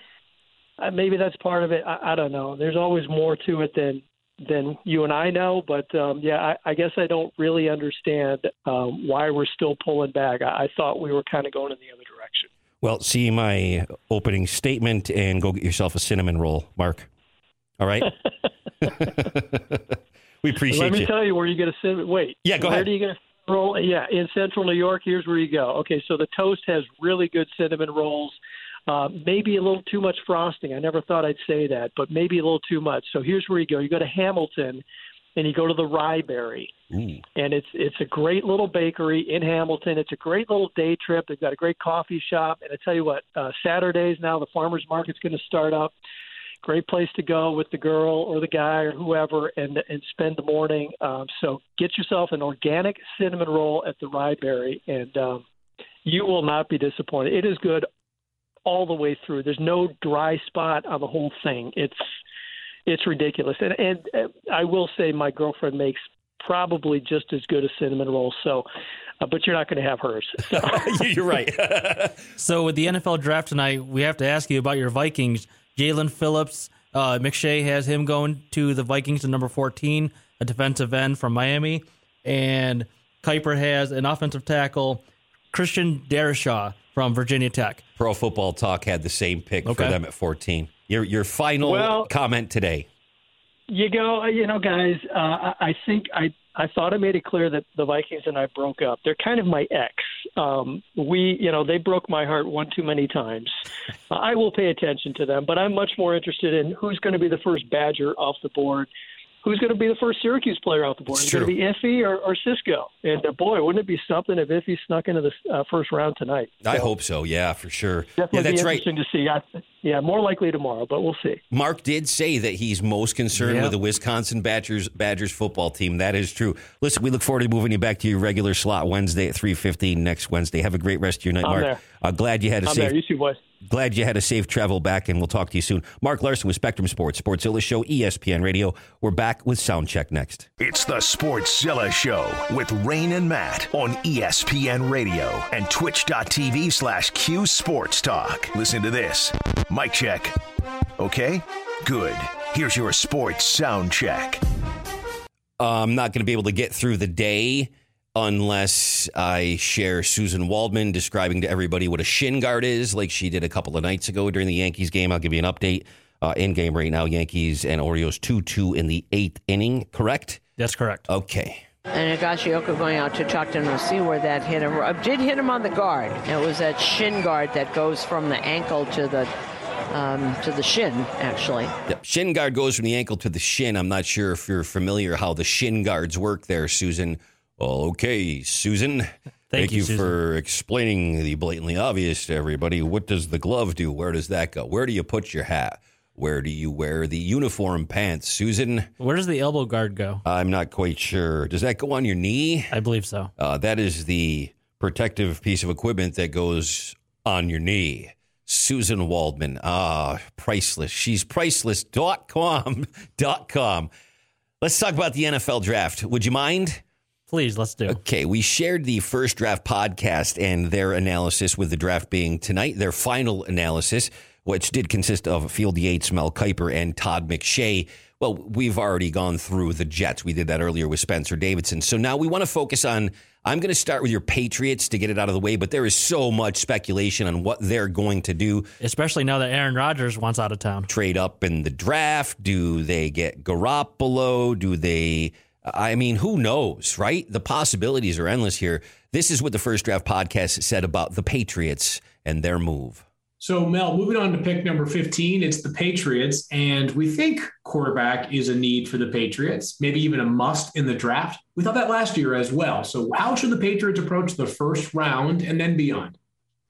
Uh, maybe that's part of it. I, I don't know. There's always more to it than than you and I know. But um, yeah, I, I guess I don't really understand um, why we're still pulling back. I, I thought we were kind of going in the other direction. Well, see my opening statement and go get yourself a cinnamon roll, Mark. All right. we appreciate Let me you. tell you where you get a cinnamon. Wait. Yeah, go where ahead. do you get a roll? Yeah, in Central New York. Here's where you go. Okay, so the toast has really good cinnamon rolls. Uh, maybe a little too much frosting. I never thought I'd say that, but maybe a little too much. So here's where you go. You go to Hamilton, and you go to the Ryeberry, and it's it's a great little bakery in Hamilton. It's a great little day trip. They've got a great coffee shop, and I tell you what, uh, Saturdays now the farmers market's going to start up great place to go with the girl or the guy or whoever and and spend the morning. Um, so get yourself an organic cinnamon roll at the Ryeberry, and um, you will not be disappointed. It is good all the way through. There's no dry spot on the whole thing. It's it's ridiculous, and and uh, I will say my girlfriend makes probably just as good a cinnamon roll. So. Uh, but you're not going to have hers. So. You're right. So with the NFL draft tonight, we have to ask you about your Vikings. Jaelan Phillips, uh, McShay has him going to the Vikings at number 14, a defensive end from Miami, and Kiper has an offensive tackle, Christian Darrisaw from Virginia Tech. Pro Football Talk had the same pick Okay. for them at 14. Your your final Well- comment today. You go, you know, guys. Uh, I I think I I thought I made it clear that the Vikings and I broke up. They're kind of my ex. Um, we, you know, they broke my heart one too many times. Uh, I will pay attention to them, but I'm much more interested in who's going to be the first Badger off the board. Who's going to be the first Syracuse player off the board? It's Is it going to be Iffy or, or Cisco? And uh, boy, wouldn't it be something if Iffy snuck into the uh, first round tonight? I hope so. Yeah, for sure. Definitely yeah, that's be right. interesting to see. I, Yeah, more likely tomorrow, but we'll see. Mark did say that he's most concerned Yep. with the Wisconsin Badgers Badgers football team. That is true. Listen, we look forward to moving you back to your regular slot Wednesday at three fifteen next Wednesday. Have a great rest of your night, I'm Mark. there. Uh, glad you had a I'm safe. there. You too, boys. Glad you had a safe travel back, and we'll talk to you soon. Mark Larson with Spectrum Sports, Sportszilla Show, ESPN Radio. We're back with Soundcheck next. It's the Sportszilla Show with Rain and Matt on ESPN Radio and twitch.tv slash Q Sports Talk. Listen to this. Mic check. Okay? Good. Here's your sports sound check. Uh, I'm not going to be able to get through the day unless I share Susan Waldman describing to everybody what a shin guard is, like she did a couple of nights ago during the Yankees game. I'll give you an update. Uh, in game right now, Yankees and Orioles 2 2 in the eighth inning, correct? That's correct. Okay. And Higashioka going out to talk to him to see where that hit him. Did hit him on the guard. It was that shin guard that goes from the ankle to the um, to the shin, actually. Yep. Shin guard goes from the ankle to the shin. I'm not sure if you're familiar how the shin guards work there, Susan. Well, okay, Susan. Thank, you, you, Susan. for explaining the blatantly obvious to everybody. What does the glove do? Where does that go? Where do you put your hat? Where do you wear the uniform pants, Susan? Where does the elbow guard go? I'm not quite sure. Does that go on your knee? I believe so. Uh, that is the protective piece of equipment that goes on your knee. Susan Waldman. Ah, priceless. She's priceless.com. Dot com. Let's talk about the NFL draft. Would you mind? Please, let's do. Okay, we shared the first draft podcast and their analysis with the draft being tonight, their final analysis, which did consist of Field Yates, Mel Kiper, and Todd McShay. Well, we've already gone through the Jets. We did that earlier with Spencer Davidson. So now we want to focus on. I'm going to start with your Patriots to get it out of the way, but there is so much speculation on what they're going to do. Especially now that Aaron Rodgers wants out of town. Trade up in the draft? Do they get Garoppolo? Do they? I mean, who knows, right? The possibilities are endless here. This is what the first draft podcast said about the Patriots and their move. So, Mel, moving on to pick number 15, it's the Patriots. And we think quarterback is a need for the Patriots, maybe even a must in the draft. We thought that last year as well. So, how should the Patriots approach the first round and then beyond?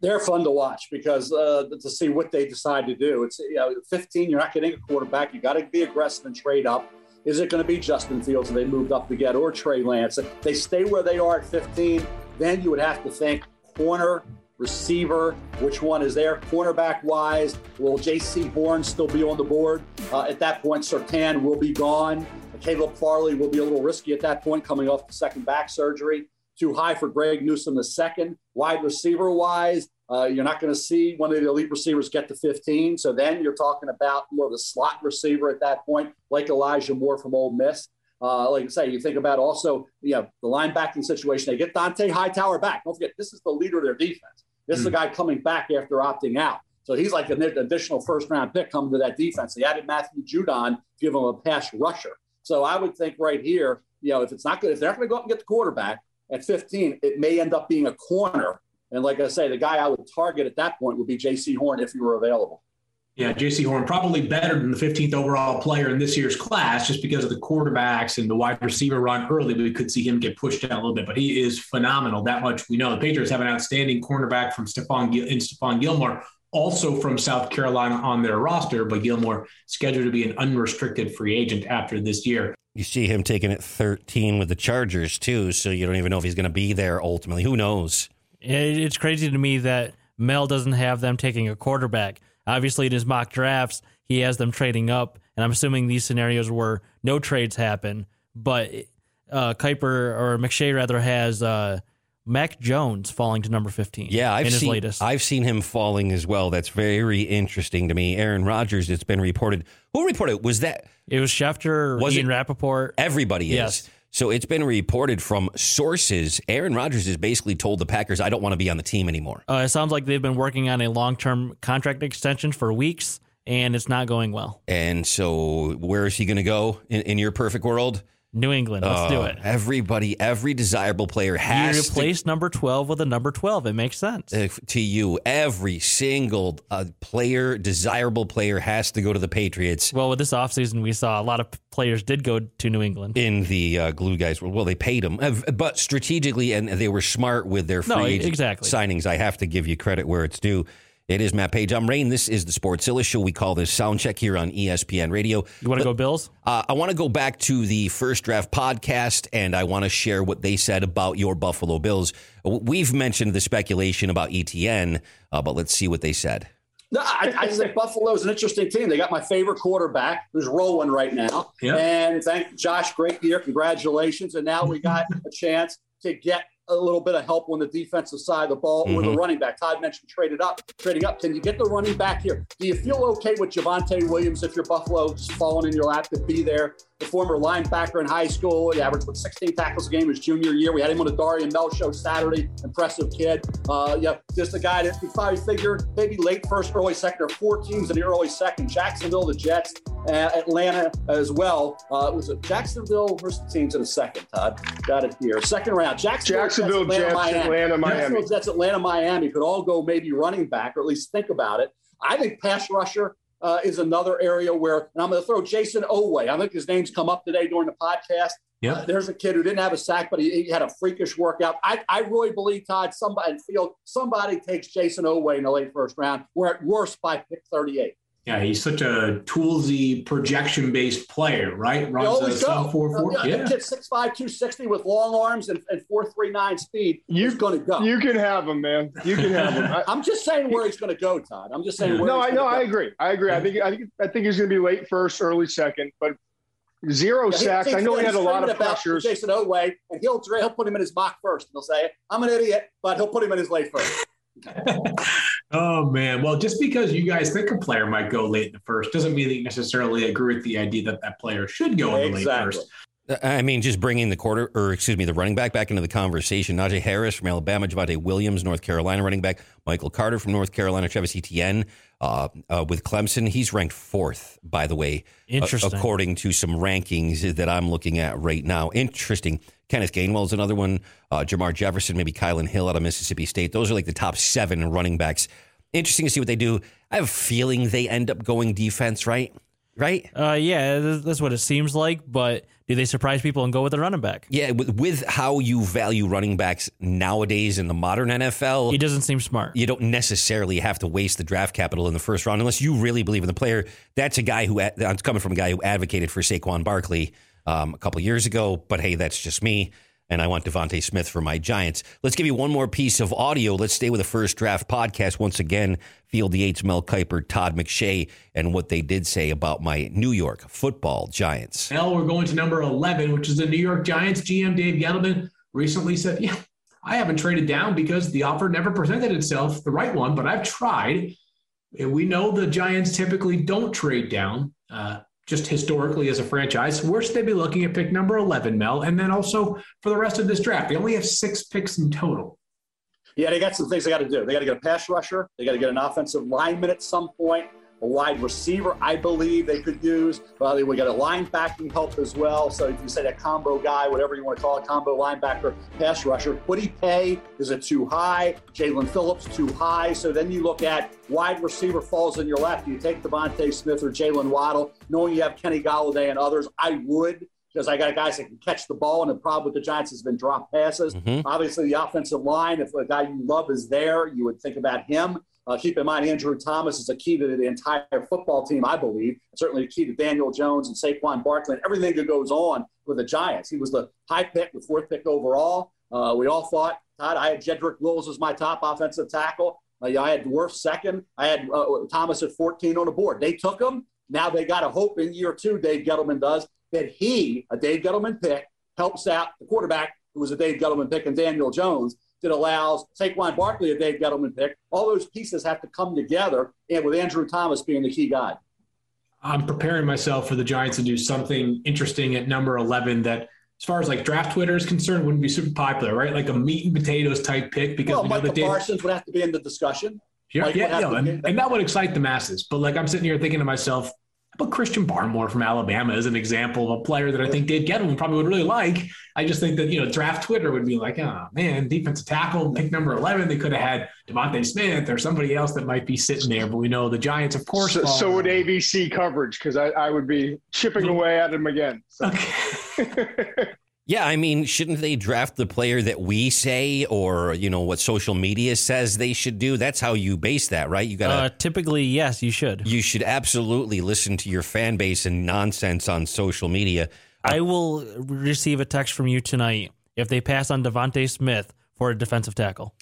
They're fun to watch because uh, to see what they decide to do. It's you know, 15. You're not getting a quarterback. You got to be aggressive and trade up. Is it going to be Justin Fields that they moved up to get, or Trey Lance? If they stay where they are at 15, then you would have to think corner, receiver, which one is there? Cornerback wise, will Jaycee Horn still be on the board? Uh, at that point, Surtain will be gone. Caleb Farley will be a little risky at that point, coming off the second back surgery. Too high for Greg Newsome the second. Wide receiver wise, uh, you're not going to see one of the elite receivers get to 15. So then you're talking about more of a slot receiver at that point, like Elijah Moore from Ole Miss. Uh, like I say, you think about also, you know, the linebacking situation. They get Dont'a Hightower back. Don't forget, this is the leader of their defense. This is a hmm. guy coming back after opting out. So he's like an additional first round pick coming to that defense. They added Matthew Judon, give him a pass rusher. So I would think right here, you know, if it's not good, if they're not going to go up and get the quarterback at 15, it may end up being a corner. And like I say, the guy I would target at that point would be Jaycee Horn if he were available. Yeah, Jaycee Horn probably better than the 15th overall player in this year's class, just because of the quarterbacks and the wide receiver run early. We could see him get pushed down a little bit, but he is phenomenal. That much we know. The Patriots have an outstanding cornerback from Stephon Gil- in Stephon Gilmore, also from South Carolina on their roster, but Gilmore scheduled to be an unrestricted free agent after this year. You see him taking it 13 with the Chargers, too, so you don't even know if he's going to be there ultimately. Who knows? It's crazy to me that Mel doesn't have them taking a quarterback. Obviously, in his mock drafts, he has them trading up, and I'm assuming these scenarios where no trades happen. But uh, Kiper or McShay rather has uh, Mac Jones falling to number 15. Yeah, I've in his seen latest. I've seen him falling as well. That's very interesting to me. Aaron Rodgers, it's been reported. Who reported? Was that it was Schefter, Was Ian it- Rapoport. everybody is? Yes. So it's been reported from sources. Aaron Rodgers has basically told the Packers, "I don't want to be on the team anymore." Uh, it sounds like they've been working on a long term contract extension for weeks, and it's not going well. And so, where is he going to go in, in your perfect world? New England. Let's do Uh, it. Everybody, every desirable player You has to replace number 12 with a number 12. It makes sense. uh, to you. Every single uh, player, desirable player, has to go to the Patriots. Well, with this offseason, we saw a lot of players did go to New England. In the uh, glue guys, well, they paid them, but strategically, and they were smart with their free No, exactly. signings. I have to give you credit where it's due. It is Matt Page. I'm Rain. This is the Sportszilla Show. We call this Sound Check here on ESPN Radio. You want to go Bills? Uh, I want to go back to the first draft podcast, and I want to share what they said about your Buffalo Bills. We've mentioned the speculation about Etienne, uh, but let's see what they said. No, I, I think is an interesting team. They got my favorite quarterback who's rolling right now. Yep. And thank Josh, great year. Congratulations. And now we got a chance to get a little bit of help on the defensive side of the ball with the Mhm. running back. Todd mentioned traded up, trading up. Can you get the running back here? Do you feel okay with Javonte Williams if you're Buffalo just falling in your lap to be there? The former linebacker in high school, he averaged what 16 tackles a game his junior year. We had him on the Darian Mel show Saturday. Impressive kid. Uh, yeah, just a guy that we probably figured maybe late first, early second. or four teams in the early second. Jacksonville, the Jets, uh, Atlanta as well. Uh, it was a Jacksonville. The teams in the second? Todd got it here. Second round. Jacksonville, Jacksonville, Jets, Jets, Atlanta, Miami. Jacksonville, Jets, Atlanta, Miami could all go maybe running back, or at least think about it. I think pass rusher uh, is another area where, and I'm going to throw Jayson Oweh. I think his name's come up today during the podcast. Yep. Uh, there's a kid who didn't have a sack, but he, he had a freakish workout. I, I really believe Todd, somebody feel somebody takes Jayson Oweh in the late first round. We're at worst by pick 38. Yeah, he's such a toolsy projection based player, right? They Runs a always go. sub four four. Uh, yeah, Yeah. Kid 6'5", 260 with long arms and, and 4.39 speed. He's going to go. You can have him, man. You can have him. I, I'm just saying where he's going to go, Todd. I'm just saying where no, he's I gonna know. go. I agree. I agree. I think. I think. I think he's going to be late first, early second, but zero Yeah, he- sacks. I know he had a lot of screaming about pressures. Jayson Oweh, and he'll he'll put him in his mock first, and he'll say, "I'm an idiot," but he'll put him in his late first. Oh man. Well, just because you guys think a player might go late in the first doesn't mean that you necessarily agree with the idea that that player should go in the late first. Uh, I mean, just bringing the quarter, or excuse me, the running back back into the conversation. Najee Harris from Alabama, Javonte Williams, North Carolina running back, Michael Carter from North Carolina, Travis Etienne uh, uh, with Clemson. He's ranked fourth, by the way, a- Interesting. according to some rankings that I'm looking at right now. Interesting. Kenneth Gainwell is another one. Uh, Jermar Jefferson, maybe Kylin Hill out of Mississippi State. Those are like the top seven running backs. Interesting to see what they do. I have a feeling they end up going defense, right? Right? Uh, yeah, that's what it seems like. But do they surprise people and go with a running back? Yeah, with, with how you value running backs nowadays in the modern NFL, He doesn't seem smart. you don't necessarily have to waste the draft capital in the first round unless you really believe in the player. That's a guy who that's coming from a guy who advocated for Saquon Barkley um, a couple years ago. But hey, that's just me. And I want DeVonta Smith for my Giants. Let's give you one more piece of audio. Let's stay with the first draft podcast once again. Field Yates, Mel Kiper, Todd McShay, and what they did say about my New York Football Giants. Now we're going to number 11, which is the New York Giants. GM Dave Gettleman recently said, Yeah, I haven't traded down because the offer never presented itself, the right one, but I've tried. And we know the Giants typically don't trade down, uh, just historically as a franchise. Where should they be looking at pick number 11, Mel? And then also for the rest of this draft, they only have six picks in total. Yeah, they got some things they got to do. They got to get a pass rusher. They got to get an offensive lineman at some point. A wide receiver, I believe they could use. Well, we got a linebacking help as well. So if you say that combo guy, whatever you want to call it, combo linebacker, pass rusher, would he pay? Is it too high? Jaelan Phillips too high. So then you look at wide receiver falls in your left. You take DeVonta Smith or Jaylen Waddle, knowing you have Kenny Golladay and others? I would because I got guys that can catch the ball, and the problem with the Giants has been drop passes. Mhm. Obviously, the offensive line, if a guy you love is there, you would think about him. Uh, keep in mind, Andrew Thomas is a key to the entire football team, I believe. Certainly a key to Daniel Jones and Saquon Barkley and everything that goes on with the Giants. He was the high pick, the fourth pick overall. Uh, we all thought, Todd, I had Jedrick Wills as my top offensive tackle. Uh, yeah, I had Wirfs second. I had uh, Thomas at 14 on the board. They took him. Now they got a hope in year two, Dave Gettleman does, that he, a Dave Gettleman pick, helps out the quarterback who was a Dave Gettleman pick and Daniel Jones that allows Saquon Barkley a Dave Gettleman pick. All those pieces have to come together, and with Andrew Thomas being the key guy. I'm preparing myself for the Giants to do something interesting at number 11 that, as far as like draft Twitter is concerned, wouldn't be super popular, right? Like a meat and potatoes type pick because Well, we know Michael Dave, Parsons would have to be in the discussion. Yeah, yeah, yeah, and, and that would excite the masses. But like I'm sitting here thinking to myself, about Christian Barmore from Alabama as an example of a player that I think Dave Gettleman probably would really like. I just think that you know draft Twitter would be like, oh man, defensive tackle, pick number eleven. They could have had DeVonta Smith or somebody else that might be sitting there. But we know the Giants, of course. So, so would ABC coverage because I, I would be chipping mm-hmm. away at him again. So. Yeah, I mean, shouldn't they draft the player that we say or, you know, what social media says they should do? That's how you base that, right? You got to Uh, typically, yes, you should. You should absolutely listen to your fan base and nonsense on social media. I will receive a text from you tonight if they pass on DeVonta Smith for a defensive tackle.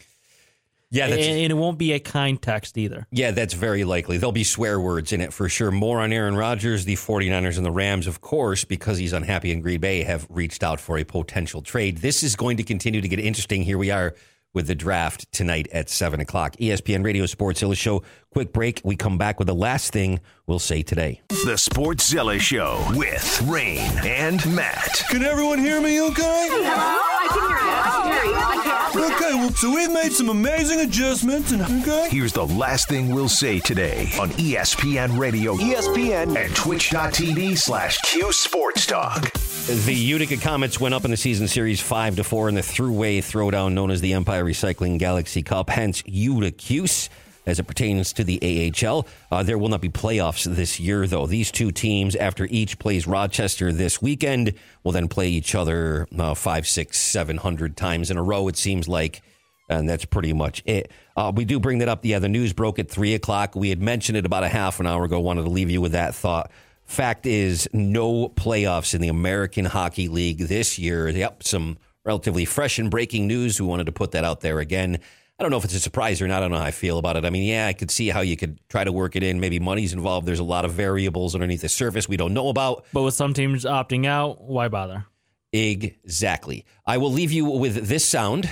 Yeah, and, that's- and it won't be a kind text either. Yeah, that's very likely. There'll be swear words in it for sure. More on Aaron Rodgers. The 49ers and the Rams, of course, because he's unhappy in Green Bay, have reached out for a potential trade. This is going to continue to get interesting. Here we are with the draft tonight at 7 o'clock. ESPN Radio Sportszilla Show. Quick break. We come back with the last thing we'll say today. The Sportszilla Show with Rain and Matt. Can everyone hear me okay? I can hear you. I can hear you. I can. Okay, well, so we've made some amazing adjustments, and okay. Here's the last thing we'll say today on ESPN Radio, ESPN, and twitch.tv slash Q Sports Talk. The Utica Comets went up in the season series 5 to 4 in the throughway throwdown known as the Empire Recycling Galaxy Cup, hence Uticuse as it pertains to the AHL. Uh, there will not be playoffs this year, though. These two teams, after each plays Rochester this weekend, will then play each other uh, five, six, seven hundred times in a row, it seems like. And that's pretty much it. Uh, we do bring that up. Yeah, the news broke at 3 o'clock. We had mentioned it about a half an hour ago. Wanted to leave you with that thought. Fact is, no playoffs in the American Hockey League this year. Yep, some relatively fresh and breaking news. We wanted to put that out there again. I don't know if it's a surprise or not. I don't know how I feel about it. I mean, yeah, I could see how you could try to work it in. Maybe money's involved. There's a lot of variables underneath the surface we don't know about. But with some teams opting out, why bother? Exactly. I will leave you with this sound.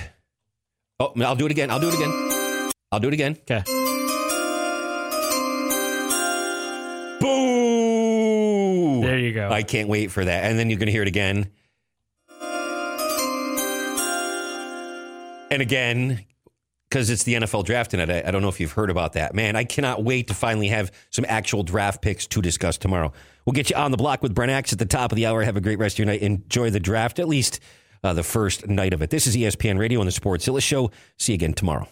Oh, I'll do it again. I'll do it again. I'll do it again. Okay. Boo! There you go. I can't wait for that. And then you're going to hear it again. And again, because it's the NFL draft tonight. I, I don't know if you've heard about that. Man, I cannot wait to finally have some actual draft picks to discuss tomorrow. We'll get you on the block with Brent Axe at the top of the hour. Have a great rest of your night. Enjoy the draft, at least uh, the first night of it. This is ESPN Radio and the Sportszilla Show. See you again tomorrow.